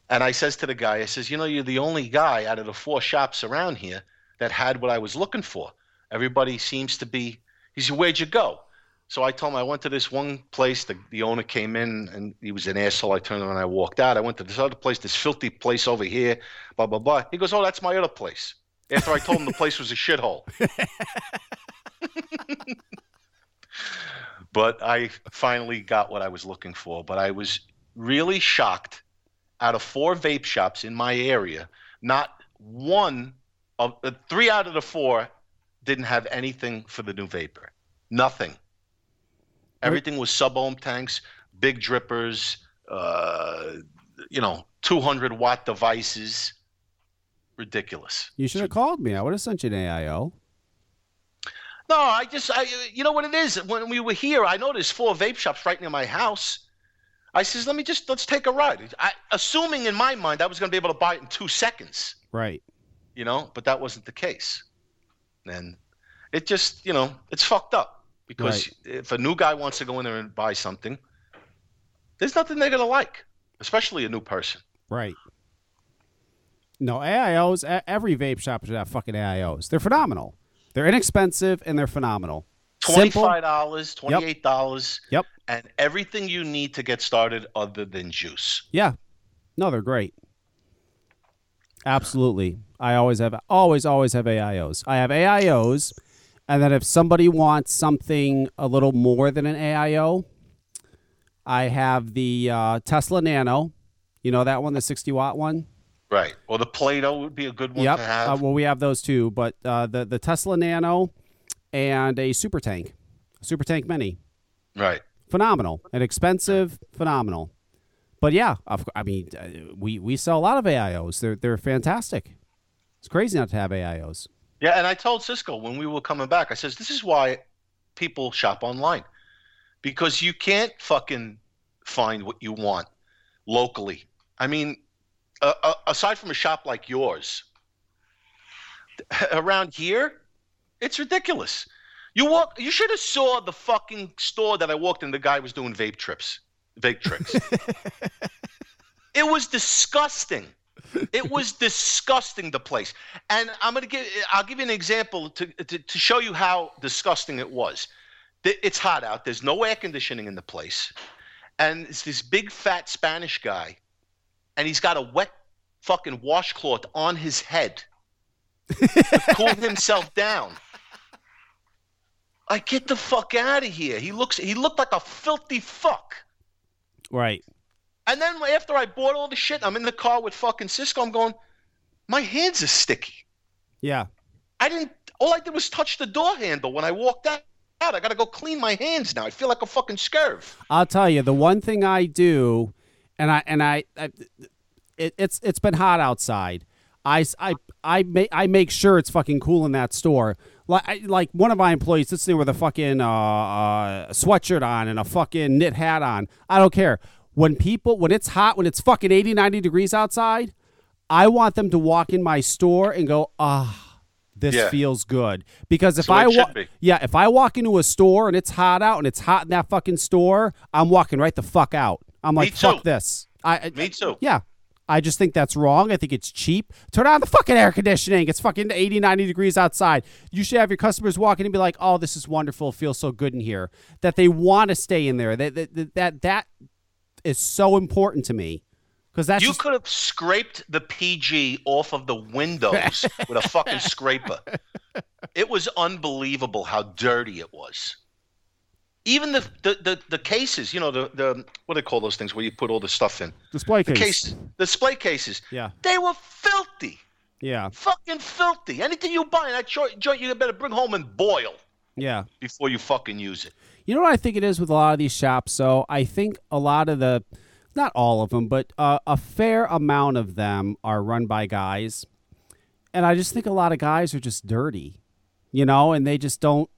And I says to the guy, I says, you know, you're the only guy out of the four shops around here that had what I was looking for. Everybody seems to be. He said, where'd you go? So I told him I went to this one place. The, the owner came in and he was an asshole. I turned around and I walked out. I went to this other place, this filthy place over here, blah, blah, blah. He goes, Oh, that's my other place. After I told him the place was a shithole. but I finally got what I was looking for. But I was really shocked. Out of four vape shops in my area, not one of uh, three out of the four didn't have anything for the new vaper. Nothing. Everything was sub ohm tanks, big drippers, uh, you know, 200 watt devices. Ridiculous. You should have called me. I would have sent you an AIO. No, I just, I, you know what it is. When we were here, I noticed four vape shops right near my house. I says, let me just let's take a ride. I, assuming in my mind I was going to be able to buy it in two seconds, Right. You know, but that wasn't the case. And it just, you know, it's fucked up because if a new guy wants to go in there and buy something, there's nothing they're going to like, especially a new person. Right. No, AIOs, every vape shop should have fucking AIOs. They're phenomenal. They're inexpensive and they're phenomenal. Simple. Twenty-five dollars, twenty-eight dollars, Yep. and everything you need to get started other than juice. Yeah. No, they're great. Absolutely. I always have always always have AIOs. I have AIOs and then if somebody wants something a little more than an AIO, I have the uh, Tesla Nano. You know that one, the 60 watt one? Right. Well, the Play-Doh would be a good one yep. to have. Uh, well, we have those too, but uh, the the Tesla Nano and a Super Tank, Super Tank Mini, right. phenomenal and expensive, phenomenal. But yeah, I mean, uh, we we sell a lot of AIOs. They're they're fantastic. It's crazy not to have AIOs. Yeah, and I told Cisco when we were coming back, I says, this is why people shop online. Because you can't fucking find what you want locally. I mean, uh, aside from a shop like yours, around here, it's ridiculous. You walk. You should have saw the fucking store that I walked in. The guy was doing vape trips, tricks. it was disgusting. It was disgusting. The place, and I'm gonna give. I'll give you an example to to, to show you how disgusting it was. It's hot out. There's no air conditioning in the place, and it's this big fat Spanish guy, and he's got a wet fucking washcloth on his head to cool himself down. Like, get the fuck out of here. He looks he looked like a filthy fuck. Right. And then after I bought all the shit, I'm in the car with fucking Cisco. I'm going, my hands are sticky. Yeah. I didn't all I did was touch the door handle when I walked out. I gotta go clean my hands now. I feel like a fucking scurv. I'll tell you the one thing I do, and I and I, I it, it's it's been hot outside. I, I, I make I make sure it's fucking cool in that store. Like I, like one of my employees sits there with a fucking uh, uh, sweatshirt on and a fucking knit hat on. I don't care. When people when it's hot, when it's fucking 80, 90 degrees outside, I want them to walk in my store and go, ah, this Yeah. feels good. Because if way I it wa- should be. yeah, if I walk into a store and it's hot out and it's hot in that fucking store, I'm walking right the fuck out. I'm like, fuck this. I, I Me too. yeah, I just think that's wrong. I think it's cheap. Turn on the fucking air conditioning. It's fucking 80, 90 degrees outside. You should have your customers walk in and be like, oh, this is wonderful. It feels so good in here. That they want to stay in there. That, that, that, that is so important to me. Because that's you just- could have scraped the PG off of the windows with a fucking scraper. It was unbelievable how dirty it was. Even the the, the, the cases, you know, the, the what do they call those things where you put all the stuff in? display The case. display cases. Yeah. They were filthy. Yeah. Fucking filthy. Anything you buy in that joint, joint you better bring home and boil Yeah. before you fucking use it. You know what I think it is with a lot of these shops? So I think a lot of the, not all of them, but uh, a fair amount of them are run by guys. And I just think a lot of guys are just dirty, you know, and they just don't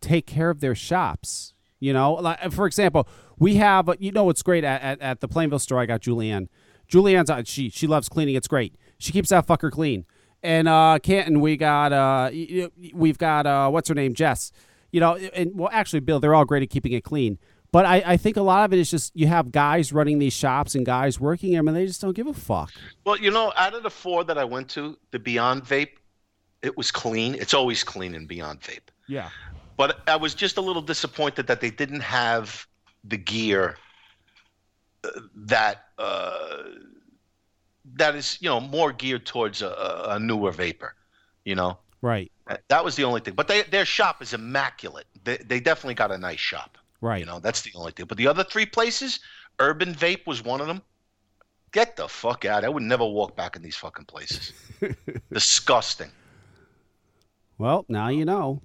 take care of their shops. You know, like for example, we have you know what's great at, at, at the Plainville store. I got Julianne. Julianne's uh, she she loves cleaning. It's great. She keeps that fucker clean. And uh, Canton, we got uh, we've got uh, what's her name, Jess. You know, and well, actually, Bill, they're all great at keeping it clean. But I, I think a lot of it is just you have guys running these shops and guys working them, and they just don't give a fuck. Well, you know, out of the four that I went to, the Beyond Vape, it was clean. It's always clean in Beyond Vape. Yeah. But I was just a little disappointed that they didn't have the gear uh, that uh, that is, you know, more geared towards a- a, a newer vaper. You know, Right. that was the only thing. But they, their shop is immaculate. They, they definitely got a nice shop. Right. You know, that's the only thing. But the other three places, Urban Vape was one of them. Get the fuck out! I would never walk back in these fucking places. Disgusting. Well, now you know.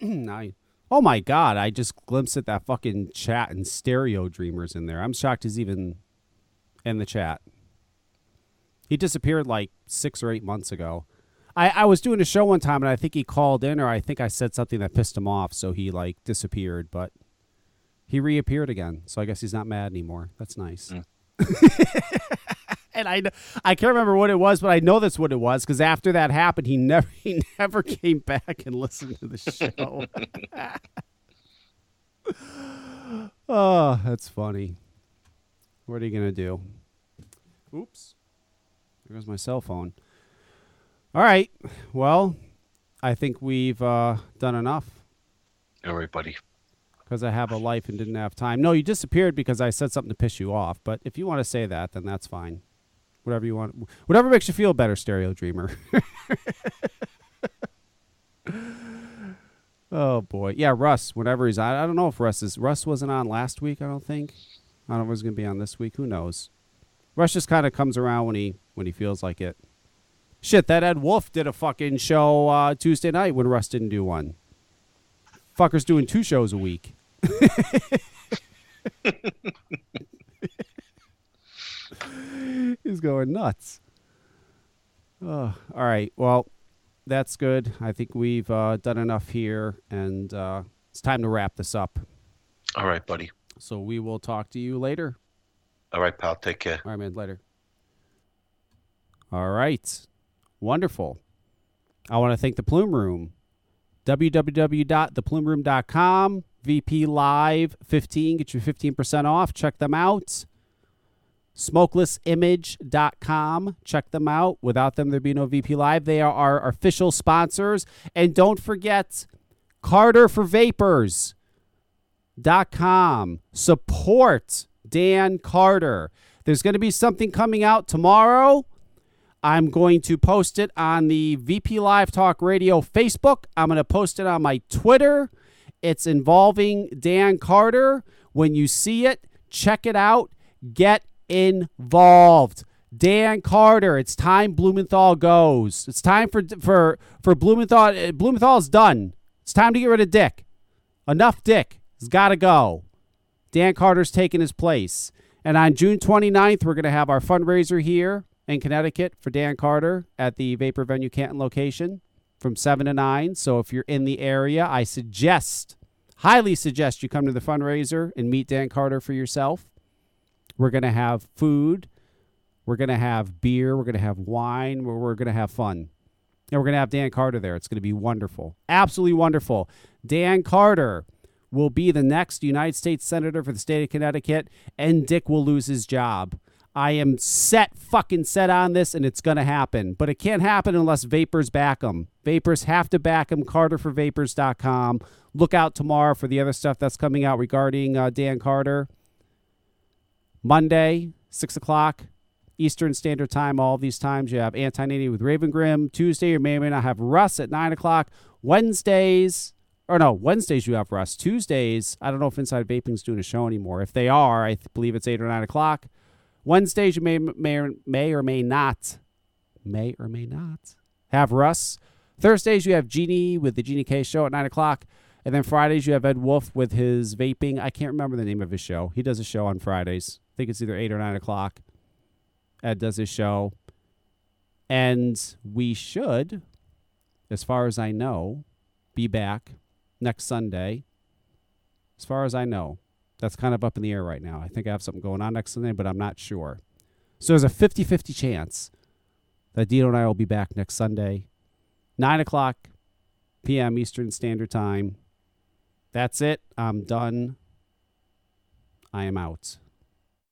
oh my god! I just glimpsed at that fucking chat and stereo dreamers in there. I'm shocked he's even in the chat. He disappeared like six or eight months ago. I, I was doing a show one time and I think he called in or I think I said something that pissed him off, so he like disappeared. But he reappeared again, so I guess he's not mad anymore. That's nice. Mm. and I, I can't remember what it was, but I know that's what it was because after that happened, he never he never came back and listened to the show. oh, that's funny. What are you gonna do? Oops, there goes my cell phone. All right, well, I think we've uh, done enough Everybody. because I have a life and didn't have time. No, you disappeared because I said something to piss you off. But if you want to say that, then that's fine. Whatever you want, whatever makes you feel better, Stereo Dreamer. oh boy, yeah, Russ. Whenever he's I don't know if Russ is. Russ wasn't on last week. I don't think. I don't know if he's gonna be on this week. Who knows? Russ just kind of comes around when he when he feels like it. Shit, that Ed Wolf did a fucking show uh, Tuesday night when Russ didn't do one. Fucker's doing two shows a week. He's going nuts. Oh, all right. Well, that's good. I think we've uh, done enough here, and uh, it's time to wrap this up. All right, buddy. So we will talk to you later. All right, pal. Take care. All right, man. Later. All right. Wonderful. I want to thank the Plume Room. www.theplumeroom.com. VP Live 15. Get you 15% off. Check them out. Smokelessimage.com. Check them out. Without them, there'd be no VP Live. They are our official sponsors. And don't forget Carter for Vapers dot com. Support Dan Carter. There's going to be something coming out tomorrow. I'm going to post it on the VP Live Talk Radio Facebook. I'm going to post it on my Twitter. It's involving Dan Carter. When you see it, check it out. Get involved. Dan Carter, it's time Blumenthal goes. It's time for for for Blumenthal. Blumenthal's done. It's time to get rid of Dick. Enough Dick. He's got to go. Dan Carter's taking his place. And on June 29th, we're going to have our fundraiser here in Connecticut for Dan Carter at the Vapor Venue Canton location from 7 to 9. So if you're in the area, I suggest, highly suggest you come to the fundraiser and meet Dan Carter for yourself. We're going to have food. We're going to have beer. We're going to have wine. We're, we're going to have fun. And we're going to have Dan Carter there. It's going to be wonderful. Absolutely wonderful. Dan Carter will be the next United States Senator for the state of Connecticut, and Dick will lose his job. I am set, fucking set on this, and it's going to happen. But it can't happen unless Vapers back them. Vapers have to back them. CarterForVapers.com. Look out tomorrow for the other stuff that's coming out regarding uh, Dan Carter. Monday, 6 o'clock, Eastern Standard Time. All these times you have Anti with Raven Grim. Tuesday, you may or may not have Russ at 9 o'clock. Wednesdays, or no, Wednesdays you have Russ. Tuesdays, I don't know if Inside Vaping's doing a show anymore. If they are, I th- believe it's 8 or 9 o'clock. Wednesdays, you may, may, or, may or may not, may or may not have Russ. Thursdays, you have Genie with the Genie K show at 9 o'clock. And then Fridays, you have Ed Wolf with his vaping. I can't remember the name of his show. He does a show on Fridays. I think it's either 8 or 9 o'clock. Ed does his show. And we should, as far as I know, be back next Sunday. As far as I know, that's kind of up in the air right now. I think I have something going on next Sunday, but I'm not sure. So there's a 50 50 chance that Dino and I will be back next Sunday, 9 o'clock p.m. Eastern Standard Time. That's it. I'm done. I am out.